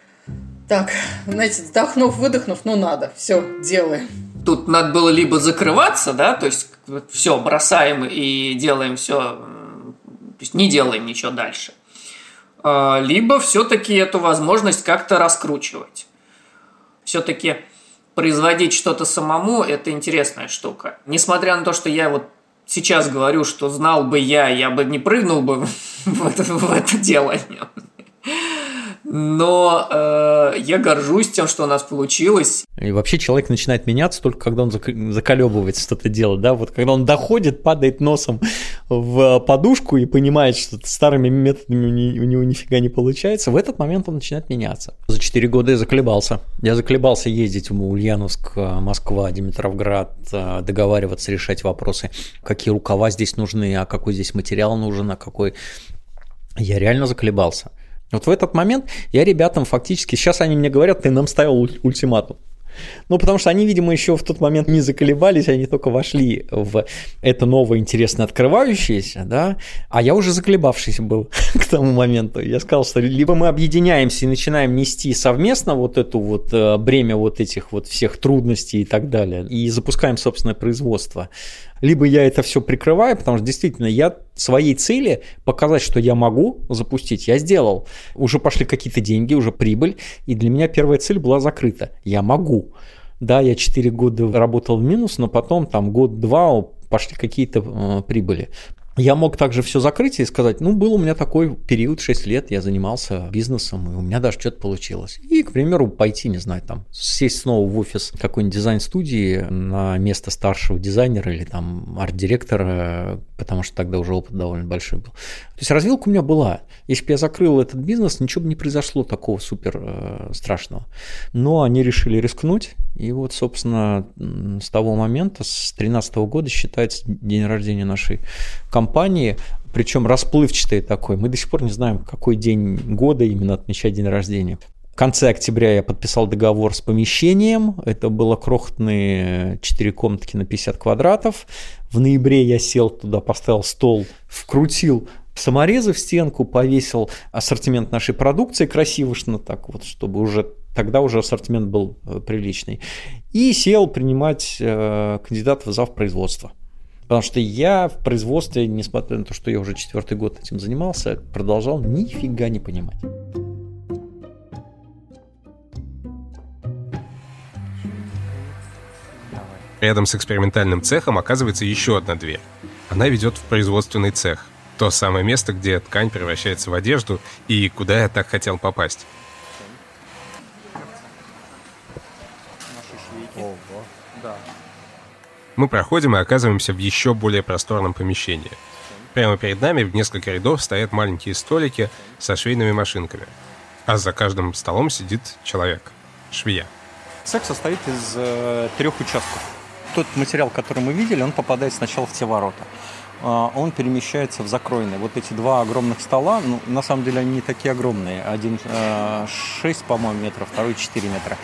[SPEAKER 5] так, знаете, вдохнув, выдохнув, ну надо, все, делаем.
[SPEAKER 6] Тут надо было либо закрываться, да, то есть все, бросаем и делаем все, то есть не делаем ничего дальше. А, либо все-таки эту возможность как-то раскручивать. Все-таки производить что-то самому – это интересная штука. Несмотря на то, что я вот сейчас говорю, что знал бы я, я бы не прыгнул бы в это, в это дело но э, я горжусь тем, что у нас получилось.
[SPEAKER 4] И вообще человек начинает меняться только когда он заколебывается что-то делать, да, вот когда он доходит, падает носом в подушку и понимает, что старыми методами у него нифига не получается, в этот момент он начинает меняться. За 4 года я заколебался. Я заколебался ездить в Ульяновск, Москва, Димитровград, э, договариваться, решать вопросы, какие рукава здесь нужны, а какой здесь материал нужен, а какой... Я реально заколебался. Вот в этот момент я ребятам фактически, сейчас они мне говорят, ты нам ставил ультиматум. Ну, потому что они, видимо, еще в тот момент не заколебались, они только вошли в это новое интересное открывающееся, да, а я уже заколебавшийся был к тому моменту. Я сказал, что либо мы объединяемся и начинаем нести совместно вот эту вот э, бремя вот этих вот всех трудностей и так далее, и запускаем собственное производство, либо я это все прикрываю, потому что действительно я своей цели показать, что я могу запустить, я сделал. Уже пошли какие-то деньги, уже прибыль, и для меня первая цель была закрыта. Я могу. Да, я 4 года работал в минус, но потом там год-два пошли какие-то э, прибыли. Я мог также все закрыть и сказать, ну, был у меня такой период, 6 лет, я занимался бизнесом, и у меня даже что-то получилось. И, к примеру, пойти, не знаю, там, сесть снова в офис какой-нибудь дизайн-студии на место старшего дизайнера или там арт-директора, потому что тогда уже опыт довольно большой был. То есть развилка у меня была. Если бы я закрыл этот бизнес, ничего бы не произошло такого супер э, страшного. Но они решили рискнуть, и вот, собственно, с того момента, с 2013 года считается день рождения нашей компании, причем расплывчатый такой. Мы до сих пор не знаем, какой день года именно отмечать день рождения. В конце октября я подписал договор с помещением. Это было крохотные 4 комнатки на 50 квадратов. В ноябре я сел туда, поставил стол, вкрутил саморезы в стенку, повесил ассортимент нашей продукции красивошно так вот, чтобы уже тогда уже ассортимент был э, приличный. И сел принимать э, кандидатов в зав производства. Потому что я в производстве, несмотря на то, что я уже четвертый год этим занимался, продолжал нифига не понимать.
[SPEAKER 2] Рядом с экспериментальным цехом оказывается еще одна дверь. Она ведет в производственный цех. То самое место, где ткань превращается в одежду и куда я так хотел попасть. Мы проходим и оказываемся в еще более просторном помещении. Прямо перед нами в несколько рядов стоят маленькие столики со швейными машинками. А за каждым столом сидит человек, швея.
[SPEAKER 3] Цех состоит из э, трех участков. Тот материал, который мы видели, он попадает сначала в те ворота. А, он перемещается в закройные. Вот эти два огромных стола, ну, на самом деле они не такие огромные. Один 6, э, по-моему, метров, второй 4 метра.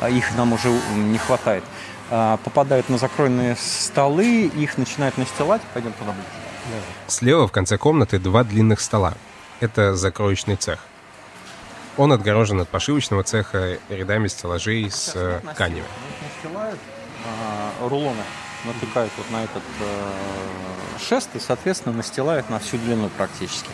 [SPEAKER 3] А их нам уже не хватает. А, попадают на закройные столы, их начинают настилать. Пойдем туда ближе.
[SPEAKER 2] Слева в конце комнаты два длинных стола. Это закроечный цех. Он отгорожен от пошивочного цеха рядами стеллажей с э, тканью.
[SPEAKER 3] Настилают рулоны, натыкают вот на этот э, шест и, соответственно, настилают на всю длину практически.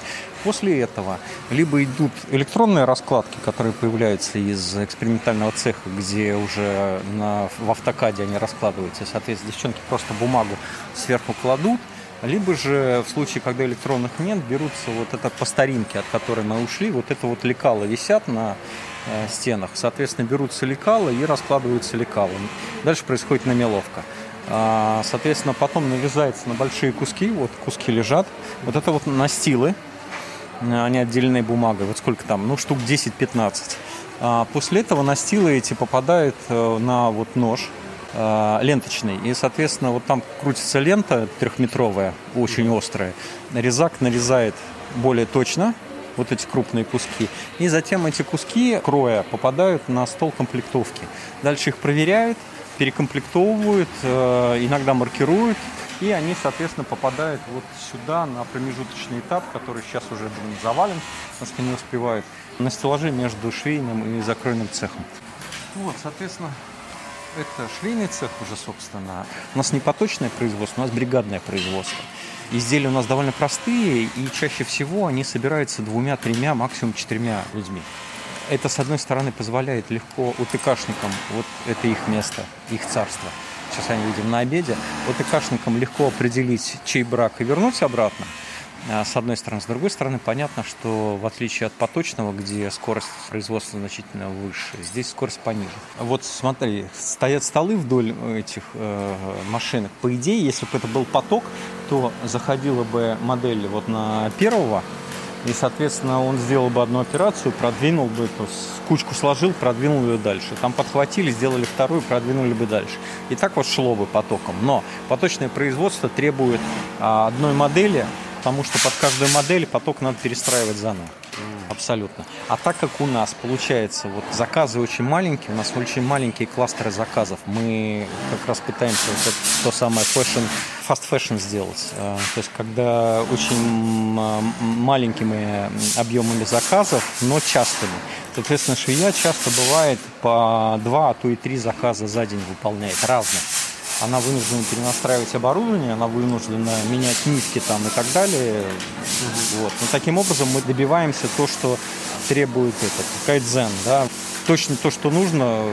[SPEAKER 3] После этого либо идут электронные раскладки, которые появляются из экспериментального цеха, где уже на, в автокаде они раскладываются. Соответственно, девчонки просто бумагу сверху кладут, либо же в случае, когда электронных нет, берутся вот это по старинке, от которой мы ушли, вот это вот лекало висят на э, стенах. Соответственно, берутся лекала и раскладываются лекала. Дальше происходит намеловка. А, соответственно, потом нарезается на большие куски, вот куски лежат. Вот это вот настилы, они отделены бумагой, вот сколько там, ну штук 10-15. А после этого настилы эти попадают э, на вот нож, э, ленточный. И, соответственно, вот там крутится лента трехметровая, очень острая. Резак нарезает более точно, вот эти крупные куски. И затем эти куски кроя попадают на стол комплектовки. Дальше их проверяют, перекомплектовывают, э, иногда маркируют, и они, соответственно, попадают вот сюда, на промежуточный этап, который сейчас уже блин, завален, потому что не успевают, на стеллаже между швейным и закройным цехом. Вот, соответственно, это швейный цех уже, собственно. У нас не поточное производство, у нас бригадное производство. Изделия у нас довольно простые, и чаще всего они собираются двумя-тремя, максимум четырьмя людьми. Это, с одной стороны, позволяет легко УТКшникам, вот это их место, их царство. Сейчас они видим на обеде. УТКшникам легко определить, чей брак и вернуть обратно – а, с одной стороны. С другой стороны, понятно, что в отличие от поточного, где скорость производства значительно выше, здесь скорость пониже. Вот смотри, стоят столы вдоль этих э, машинок. По идее, если бы это был поток, то заходила бы модель вот на первого, и, соответственно, он сделал бы одну операцию, продвинул бы, есть кучку сложил, продвинул ее дальше. Там подхватили, сделали вторую, продвинули бы дальше. И так вот шло бы потоком. Но поточное производство требует а, одной модели, потому что под каждую модель поток надо перестраивать заново. Абсолютно. А так как у нас получается, вот заказы очень маленькие, у нас очень маленькие кластеры заказов, мы как раз пытаемся вот это, то самое fashion, fast fashion сделать. А, то есть когда очень маленькими объемами заказов, но частыми. Соответственно, швея часто бывает по два, а то и три заказа за день выполняет разных она вынуждена перенастраивать оборудование, она вынуждена менять нитки там и так далее. Вот. Но таким образом мы добиваемся то, что требует этот кайдзен, да, точно то, что нужно,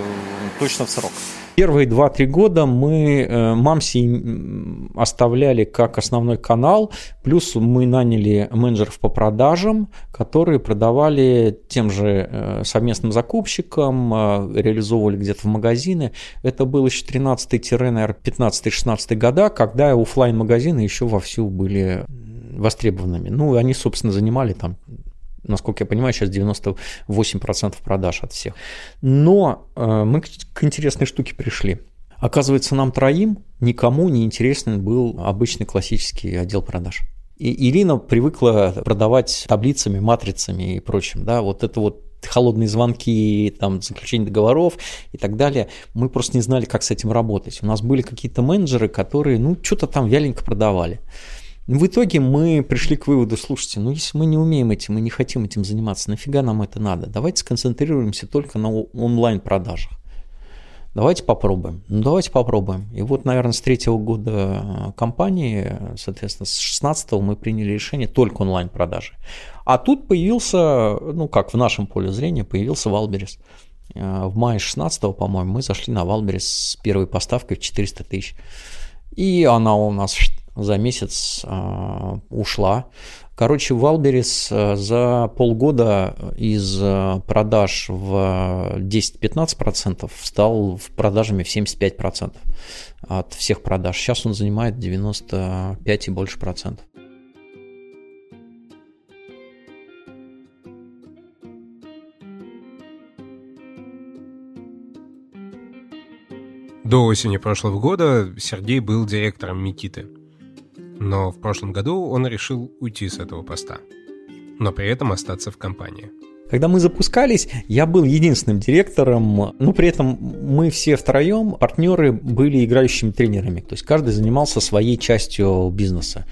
[SPEAKER 3] точно в срок.
[SPEAKER 4] Первые 2-3 года мы э, Мамси оставляли как основной канал, плюс мы наняли менеджеров по продажам, которые продавали тем же э, совместным закупщикам, э, реализовывали где-то в магазины. Это было еще 13-15-16 года, когда офлайн магазины еще вовсю были востребованными. Ну, они, собственно, занимали там насколько я понимаю, сейчас 98% продаж от всех. Но э, мы к интересной штуке пришли. Оказывается, нам троим никому не интересен был обычный классический отдел продаж. И Ирина привыкла продавать таблицами, матрицами и прочим. Да, вот это вот холодные звонки, там, заключение договоров и так далее. Мы просто не знали, как с этим работать. У нас были какие-то менеджеры, которые, ну, что-то там вяленько продавали. В итоге мы пришли к выводу, слушайте, ну если мы не умеем этим, мы не хотим этим заниматься, нафига нам это надо? Давайте сконцентрируемся только на онлайн-продажах. Давайте попробуем. Ну, давайте попробуем. И вот, наверное, с третьего года э, компании, соответственно, с 16 мы приняли решение только онлайн-продажи. А тут появился, ну как в нашем поле зрения, появился Wildberries. Э, в мае 16 по-моему, мы зашли на Wildberries с первой поставкой в 400 тысяч. И она у нас за месяц э, ушла. Короче, Валберис за полгода из э, продаж в 10-15% стал в продажами в 75% от всех продаж. Сейчас он занимает 95 и больше процентов.
[SPEAKER 2] До осени прошлого года Сергей был директором Микиты. Но в прошлом году он решил уйти с этого поста, но при этом остаться в компании.
[SPEAKER 4] Когда мы запускались, я был единственным директором, но при этом мы все втроем, партнеры, были играющими тренерами. То есть каждый занимался своей частью бизнеса.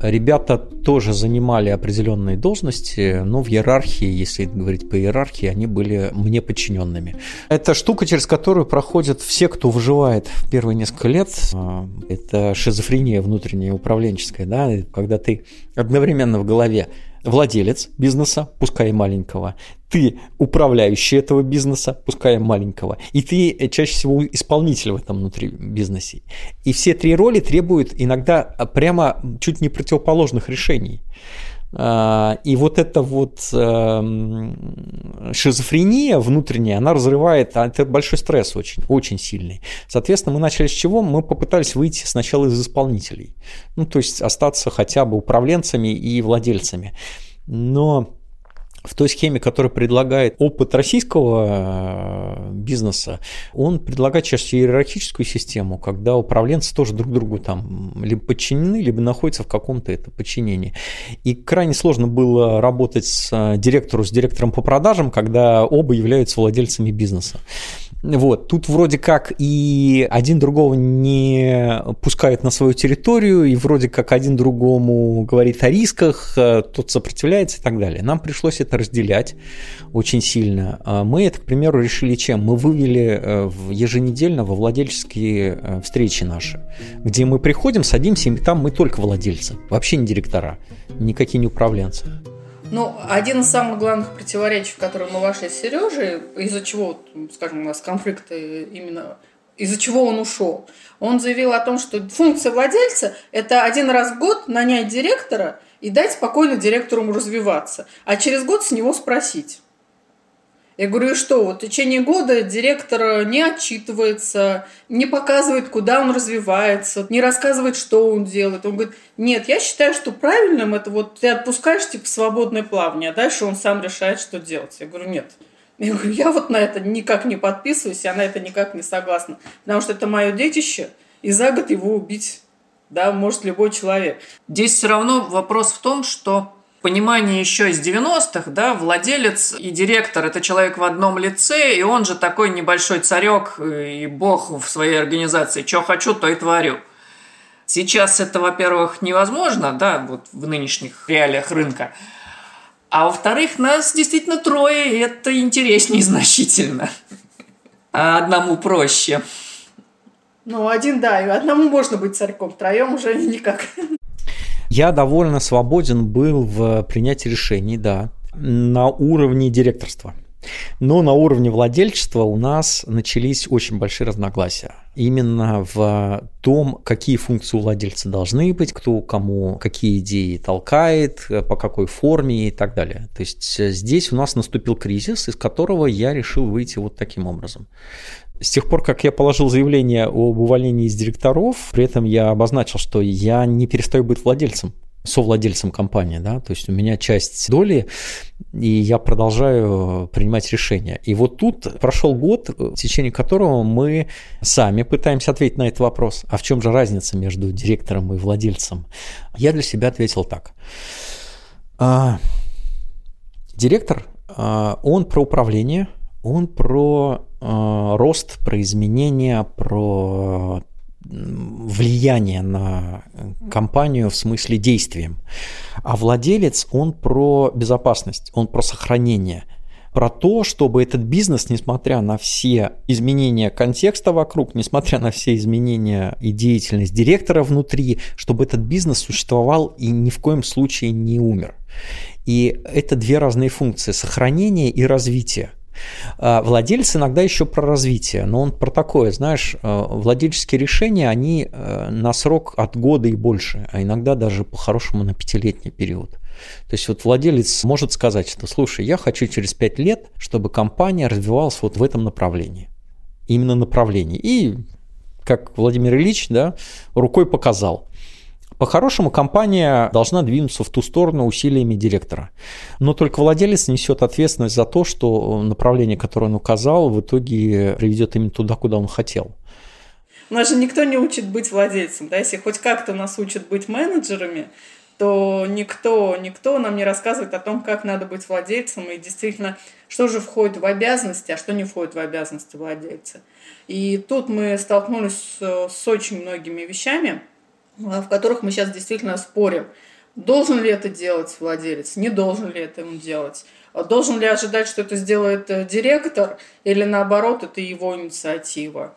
[SPEAKER 4] Ребята тоже занимали определенные должности, но в иерархии, если говорить по иерархии, они были мне подчиненными. Это штука, через которую проходят все, кто выживает первые несколько лет. А, это шизофрения внутренняя, управленческая, да, когда ты одновременно в голове владелец бизнеса, пускай и маленького, ты управляющий этого бизнеса, пускай и маленького, и ты э, чаще всего исполнитель в этом внутри бизнесе. И все три роли требуют иногда прямо чуть не противоположных решений. А, и вот эта вот эм, шизофрения внутренняя, она разрывает, а это большой стресс очень, очень сильный. Соответственно, мы начали с чего? Мы попытались выйти сначала из исполнителей. Ну, то есть остаться хотя бы управленцами и владельцами. Но в той схеме, которую предлагает опыт российского э, бизнеса, он предлагает чаще иерархическую систему, когда управленцы тоже друг другу там либо подчинены, либо находятся в каком-то это подчинении. И крайне сложно было работать с э, директором, с директором по продажам, когда оба являются владельцами бизнеса. Вот, тут вроде как и один другого не пускает на свою территорию, и вроде как один другому говорит о рисках, э, тот сопротивляется и так далее. Нам пришлось это разделять очень сильно. А мы это, к примеру, решили чем? Мы вывели э, еженедельно во владельческие э, встречи наши, где мы приходим, садимся, и там мы только владельцы, вообще не директора, никакие не управленцы.
[SPEAKER 5] Ну, один из самых главных противоречий, в которые мы вошли с Сережей, из-за чего, скажем, у нас конфликты именно из-за чего он ушел. Он заявил о том, что функция владельца – это один раз в год нанять директора и дать спокойно директору развиваться, а через год с него спросить. Я говорю, и что, вот в течение года директор не отчитывается, не показывает, куда он развивается, не рассказывает, что он делает. Он говорит, нет, я считаю, что правильным это вот ты отпускаешь типа свободное плавание, а дальше он сам решает, что делать. Я говорю, нет. Я говорю, я вот на это никак не подписываюсь, я на это никак не согласна. Потому что это мое детище, и за год его убить, да, может любой человек.
[SPEAKER 6] Здесь все равно вопрос в том, что понимании еще из 90-х, да, владелец и директор – это человек в одном лице, и он же такой небольшой царек и бог в своей организации. Что хочу, то и творю. Сейчас это, во-первых, невозможно, да, вот в нынешних реалиях рынка. А во-вторых, нас действительно трое, и это интереснее значительно. А одному проще.
[SPEAKER 5] Ну, один, да, и одному можно быть царьком, втроем уже никак.
[SPEAKER 4] Я довольно свободен был в принятии решений, да, на уровне директорства. Но на уровне владельчества у нас начались очень большие разногласия. Именно в том, какие функции у владельца должны быть, кто кому какие идеи толкает, по какой форме и так далее. То есть здесь у нас наступил кризис, из которого я решил выйти вот таким образом. С тех пор, как я положил заявление об увольнении из директоров, при этом я обозначил, что я не перестаю быть владельцем совладельцем компании, да, то есть у меня часть доли, и я продолжаю принимать решения. И вот тут прошел год, в течение которого мы сами пытаемся ответить на этот вопрос. А в чем же разница между директором и владельцем? Я для себя ответил так. А, директор, а, он про управление, он про рост, про изменения, про влияние на компанию в смысле действием. А владелец, он про безопасность, он про сохранение, про то, чтобы этот бизнес, несмотря на все изменения контекста вокруг, несмотря на все изменения и деятельность директора внутри, чтобы этот бизнес существовал и ни в коем случае не умер. И это две разные функции – сохранение и развитие – владелец иногда еще про развитие, но он про такое, знаешь, а, владельческие решения, они э, на срок от года и больше, а иногда даже по-хорошему на пятилетний период. То есть вот владелец может сказать, что слушай, я хочу через пять лет, чтобы компания развивалась вот в этом направлении. Именно направлении. И как Владимир Ильич да, рукой показал. По-хорошему, компания должна двинуться в ту сторону усилиями директора. Но только владелец несет ответственность за то, что направление, которое он указал, в итоге приведет именно туда, куда он хотел.
[SPEAKER 5] Нас же никто не учит быть владельцем. Да? Если хоть как-то нас учат быть менеджерами, то никто, никто нам не рассказывает о том, как надо быть владельцем и действительно, что же входит в обязанности, а что не входит в обязанности владельца. И тут мы столкнулись с, очень многими вещами – в которых мы сейчас действительно спорим. Должен ли это делать владелец, не должен ли это ему делать? А должен ли ожидать, что это сделает э, директор, или наоборот, это его инициатива?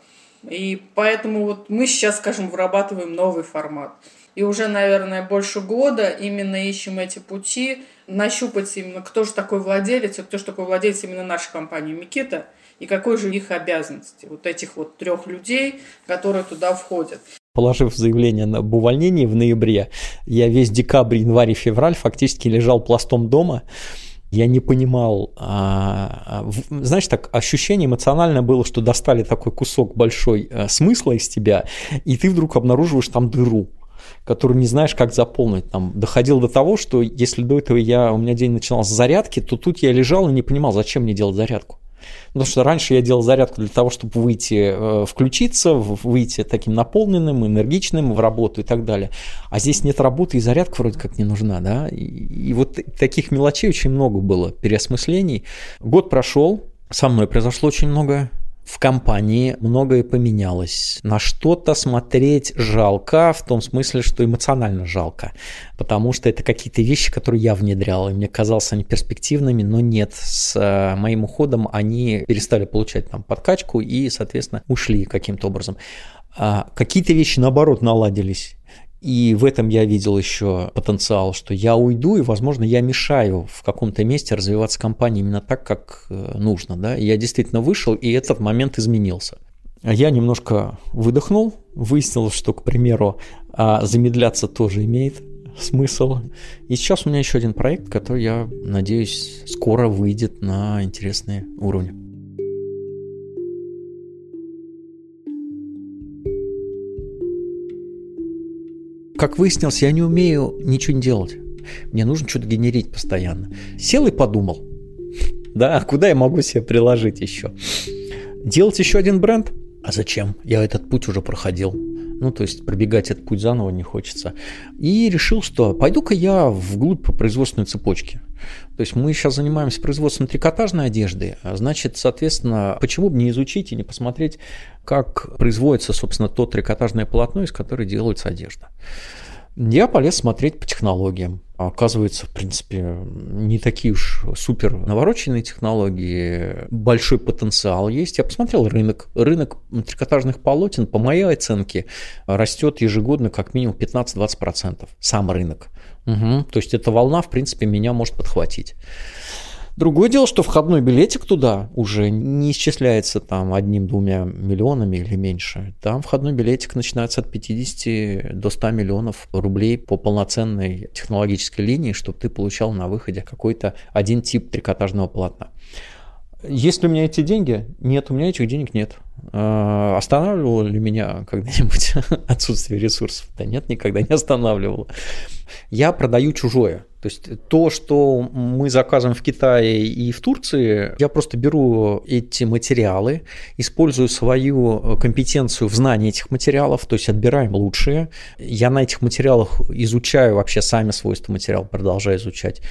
[SPEAKER 5] И поэтому вот мы сейчас, скажем, вырабатываем новый формат. И уже, наверное, больше года именно ищем эти пути, нащупать именно, кто же такой владелец, и кто же такой владелец именно нашей компании Микита, и какой же их обязанности, вот этих вот трех людей, которые туда входят
[SPEAKER 4] положив заявление об увольнении в ноябре, я весь декабрь, январь и февраль фактически лежал пластом дома. Я не понимал, а, а, знаешь, так ощущение эмоциональное было, что достали такой кусок большой а, смысла из тебя, и ты вдруг обнаруживаешь там дыру. которую не знаешь, как заполнить. Там доходил до того, что если до этого я, у меня день начинался с зарядки, то тут я лежал и не понимал, зачем мне делать зарядку. Потому что раньше я делал зарядку для того, чтобы выйти, э, включиться, выйти таким наполненным, энергичным в работу и так далее. А здесь нет работы, и зарядка вроде как не нужна, да. И, и вот таких мелочей очень много было, переосмыслений. Год прошел, со мной произошло очень много в компании многое поменялось. На что-то смотреть жалко, в том смысле, что эмоционально жалко. Потому что это какие-то вещи, которые я внедрял, и мне казалось они перспективными, но нет. С э, моим уходом они перестали получать там подкачку и, соответственно, ушли каким-то образом. А какие-то вещи, наоборот, наладились. И в этом я видел еще потенциал, что я уйду, и, возможно, я мешаю в каком-то месте развиваться компании именно так, как э, нужно. Да? Я действительно вышел, и этот момент изменился. Я немножко выдохнул, выяснил, что, к примеру, а, замедляться тоже имеет смысл. И сейчас у меня еще один проект, который, я надеюсь, скоро выйдет на интересные уровни. Как выяснилось, я не умею ничего не делать. Мне нужно что-то генерить постоянно. Сел и подумал. Да, куда я могу себе приложить еще? Делать еще один бренд? А зачем? Я этот путь уже проходил. Ну, то есть пробегать этот путь заново не хочется. И решил, что пойду-ка я вглубь по производственной цепочке. То есть мы сейчас занимаемся производством трикотажной одежды, а значит, соответственно, почему бы не изучить и не посмотреть, как производится, собственно, то трикотажное полотно, из которого делается одежда. Я полез смотреть по технологиям. Оказывается, в принципе, не такие уж супер навороченные технологии, большой потенциал есть. Я посмотрел рынок. Рынок трикотажных полотен, по моей оценке, растет ежегодно как минимум 15-20%. Сам рынок. Угу. То есть эта волна, в принципе, меня может подхватить. Другое дело, что входной билетик туда уже не исчисляется там одним-двумя миллионами или меньше. Там входной билетик начинается от 50 до 100 миллионов рублей по полноценной технологической линии, чтобы ты получал на выходе какой-то один тип трикотажного полотна. Есть ли у меня эти деньги? Нет, у меня этих денег нет. А, останавливало ли меня когда-нибудь отсутствие ресурсов? Да нет, никогда не останавливало. Я продаю чужое. То есть то, что мы заказываем в Китае и в Турции, я просто беру эти материалы, использую свою компетенцию в знании этих материалов, то есть отбираем лучшие. Я на этих материалах изучаю вообще сами свойства материала, продолжаю изучать.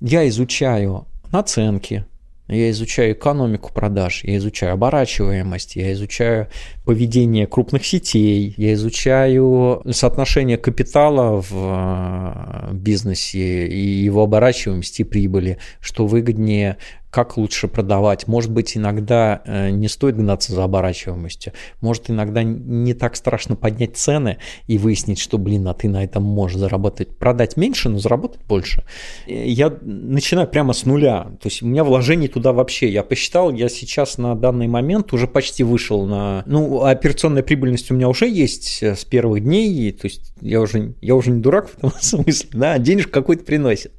[SPEAKER 4] Я изучаю наценки, я изучаю экономику продаж, я изучаю оборачиваемость, я изучаю поведение крупных сетей, я изучаю соотношение капитала в э, бизнесе и его оборачиваемости и прибыли, что выгоднее как лучше продавать. Может быть, иногда э, не стоит гнаться за оборачиваемостью. Может, иногда не так страшно поднять цены и выяснить, что, блин, а ты на этом можешь заработать. Продать меньше, но заработать больше. Я начинаю прямо с нуля. То есть у меня вложений туда вообще. Я посчитал, я сейчас на данный момент уже почти вышел на... Ну, операционная прибыльность у меня уже есть с первых дней. То есть я уже, я уже не дурак в этом смысле. Да, денежку какой-то приносит.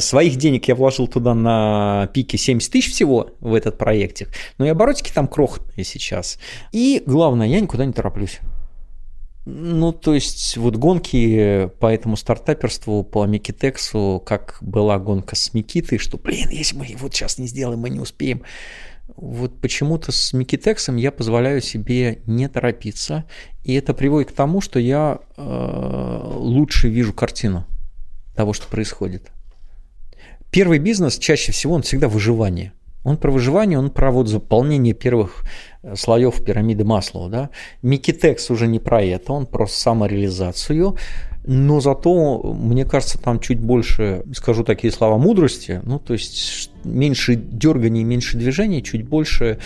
[SPEAKER 4] Своих денег я вложил туда на пике 70 тысяч всего в этот проектик, но и оборотики там крохотные сейчас. И главное, я никуда не тороплюсь. Ну, то есть вот гонки по этому стартаперству, по Микитексу, как была гонка с Микитой, что, блин, если мы вот сейчас не сделаем, мы не успеем. Вот почему-то с Микитексом я позволяю себе не торопиться, и это приводит к тому, что я э, лучше вижу картину того, что происходит. Первый бизнес чаще всего он всегда выживание. Он про выживание, он про вот заполнение первых э, слоев пирамиды масла. Да? Микитекс уже не про это, он про самореализацию. Но зато, мне кажется, там чуть больше, скажу такие слова, мудрости. Ну, то есть меньше дерганий, меньше движений, чуть больше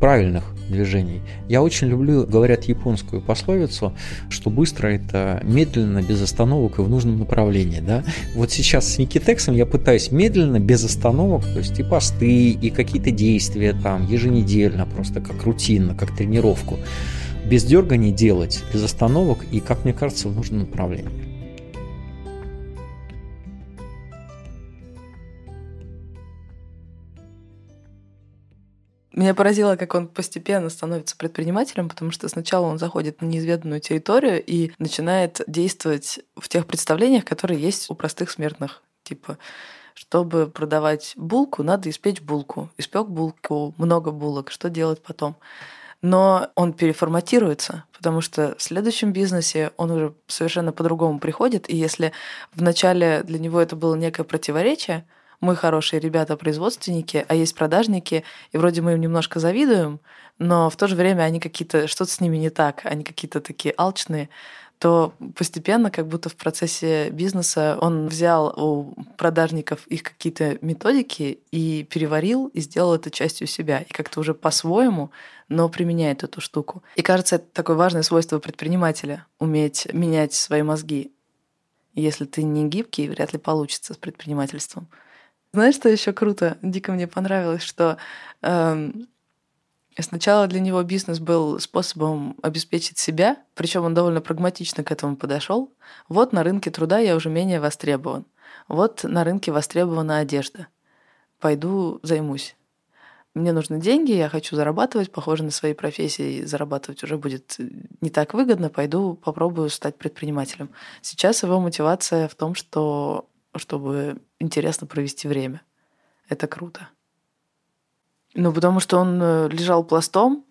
[SPEAKER 4] правильных движений. Я очень люблю, говорят японскую пословицу, что быстро это медленно, без остановок и в нужном направлении. Да? Вот сейчас с Никитексом я пытаюсь медленно, без остановок, то есть и посты, и какие-то действия там еженедельно, просто как рутинно, как тренировку, без дерганий делать, без остановок и, как мне кажется, в нужном направлении.
[SPEAKER 1] Меня поразило, как он постепенно становится предпринимателем, потому что сначала он заходит на неизведанную территорию и начинает действовать в тех представлениях, которые есть у простых смертных. Типа, чтобы продавать булку, надо испечь булку. Испек булку, много булок. Что делать потом? Но он переформатируется, потому что в следующем бизнесе он уже совершенно по-другому приходит. И если вначале для него это было некое противоречие, мы хорошие ребята, производственники, а есть продажники, и вроде мы им немножко завидуем, но в то же время они какие-то, что-то с ними не так, они какие-то такие алчные, то постепенно, как будто в процессе бизнеса, он взял у продажников их какие-то методики и переварил, и сделал это частью себя. И как-то уже по-своему, но применяет эту штуку. И кажется, это такое важное свойство предпринимателя — уметь менять свои мозги. Если ты не гибкий, вряд ли получится с предпринимательством. Знаешь, что еще круто? Дико мне понравилось, что эм, сначала для него бизнес был способом обеспечить себя, причем он довольно прагматично к этому подошел. Вот на рынке труда я уже менее востребован. Вот на рынке востребована одежда. Пойду займусь. Мне нужны деньги, я хочу зарабатывать, похоже на своей профессии, зарабатывать уже будет не так выгодно, пойду попробую стать предпринимателем. Сейчас его мотивация в том, что чтобы интересно провести время. Это круто. Ну, потому что он э, лежал пластом,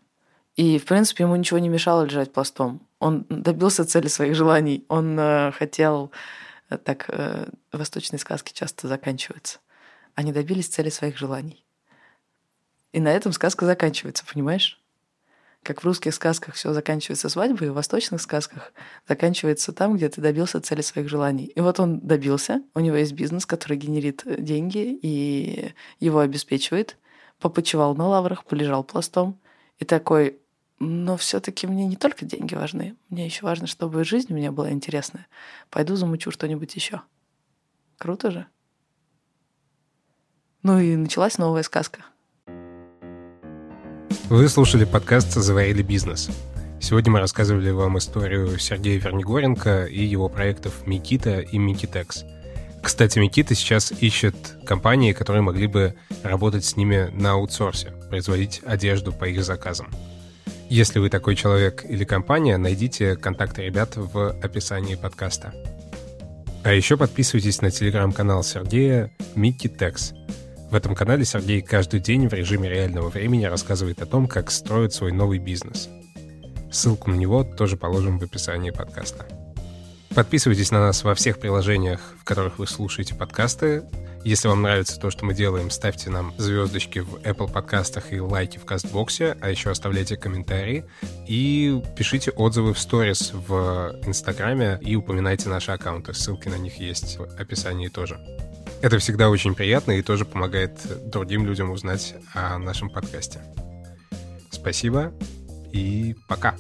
[SPEAKER 1] и, в принципе, ему ничего не мешало лежать пластом. Он добился цели своих желаний. Он э, хотел... Э, так э, восточные сказки часто заканчиваются. Они добились цели своих желаний. И на этом сказка заканчивается, понимаешь? Как в русских сказках все заканчивается свадьбой, в восточных сказках заканчивается там, где ты добился цели своих желаний. И вот он добился, у него есть бизнес, который генерит э, деньги и его обеспечивает. Попочевал на лаврах, полежал пластом. И такой, но все-таки мне не только деньги важны, мне еще важно, чтобы жизнь у меня была интересная. Пойду замучу что-нибудь еще. Круто же. Ну и началась новая сказка.
[SPEAKER 2] Вы слушали подкаст «Заварили бизнес». Сегодня мы рассказывали вам историю Сергея Вернигоренко и его проектов Микита и Микитекс. Кстати, Микита сейчас ищет компании, которые могли бы работать с ними на аутсорсе, производить одежду по их заказам. Если вы такой человек или компания, найдите контакты ребят в описании подкаста. А еще подписывайтесь на телеграм-канал Сергея Микитекс – в этом канале Сергей каждый день в режиме реального времени рассказывает о том, как строить свой новый бизнес. Ссылку на него тоже положим в описании подкаста. Подписывайтесь на нас во всех приложениях, в которых вы слушаете подкасты. Если вам нравится то, что мы делаем, ставьте нам звездочки в Apple подкастах и лайки в Кастбоксе, а еще оставляйте комментарии и пишите отзывы в сторис в Инстаграме и упоминайте наши аккаунты. Ссылки на них есть в описании тоже. Это всегда очень приятно и тоже помогает другим людям узнать о нашем подкасте. Спасибо и пока.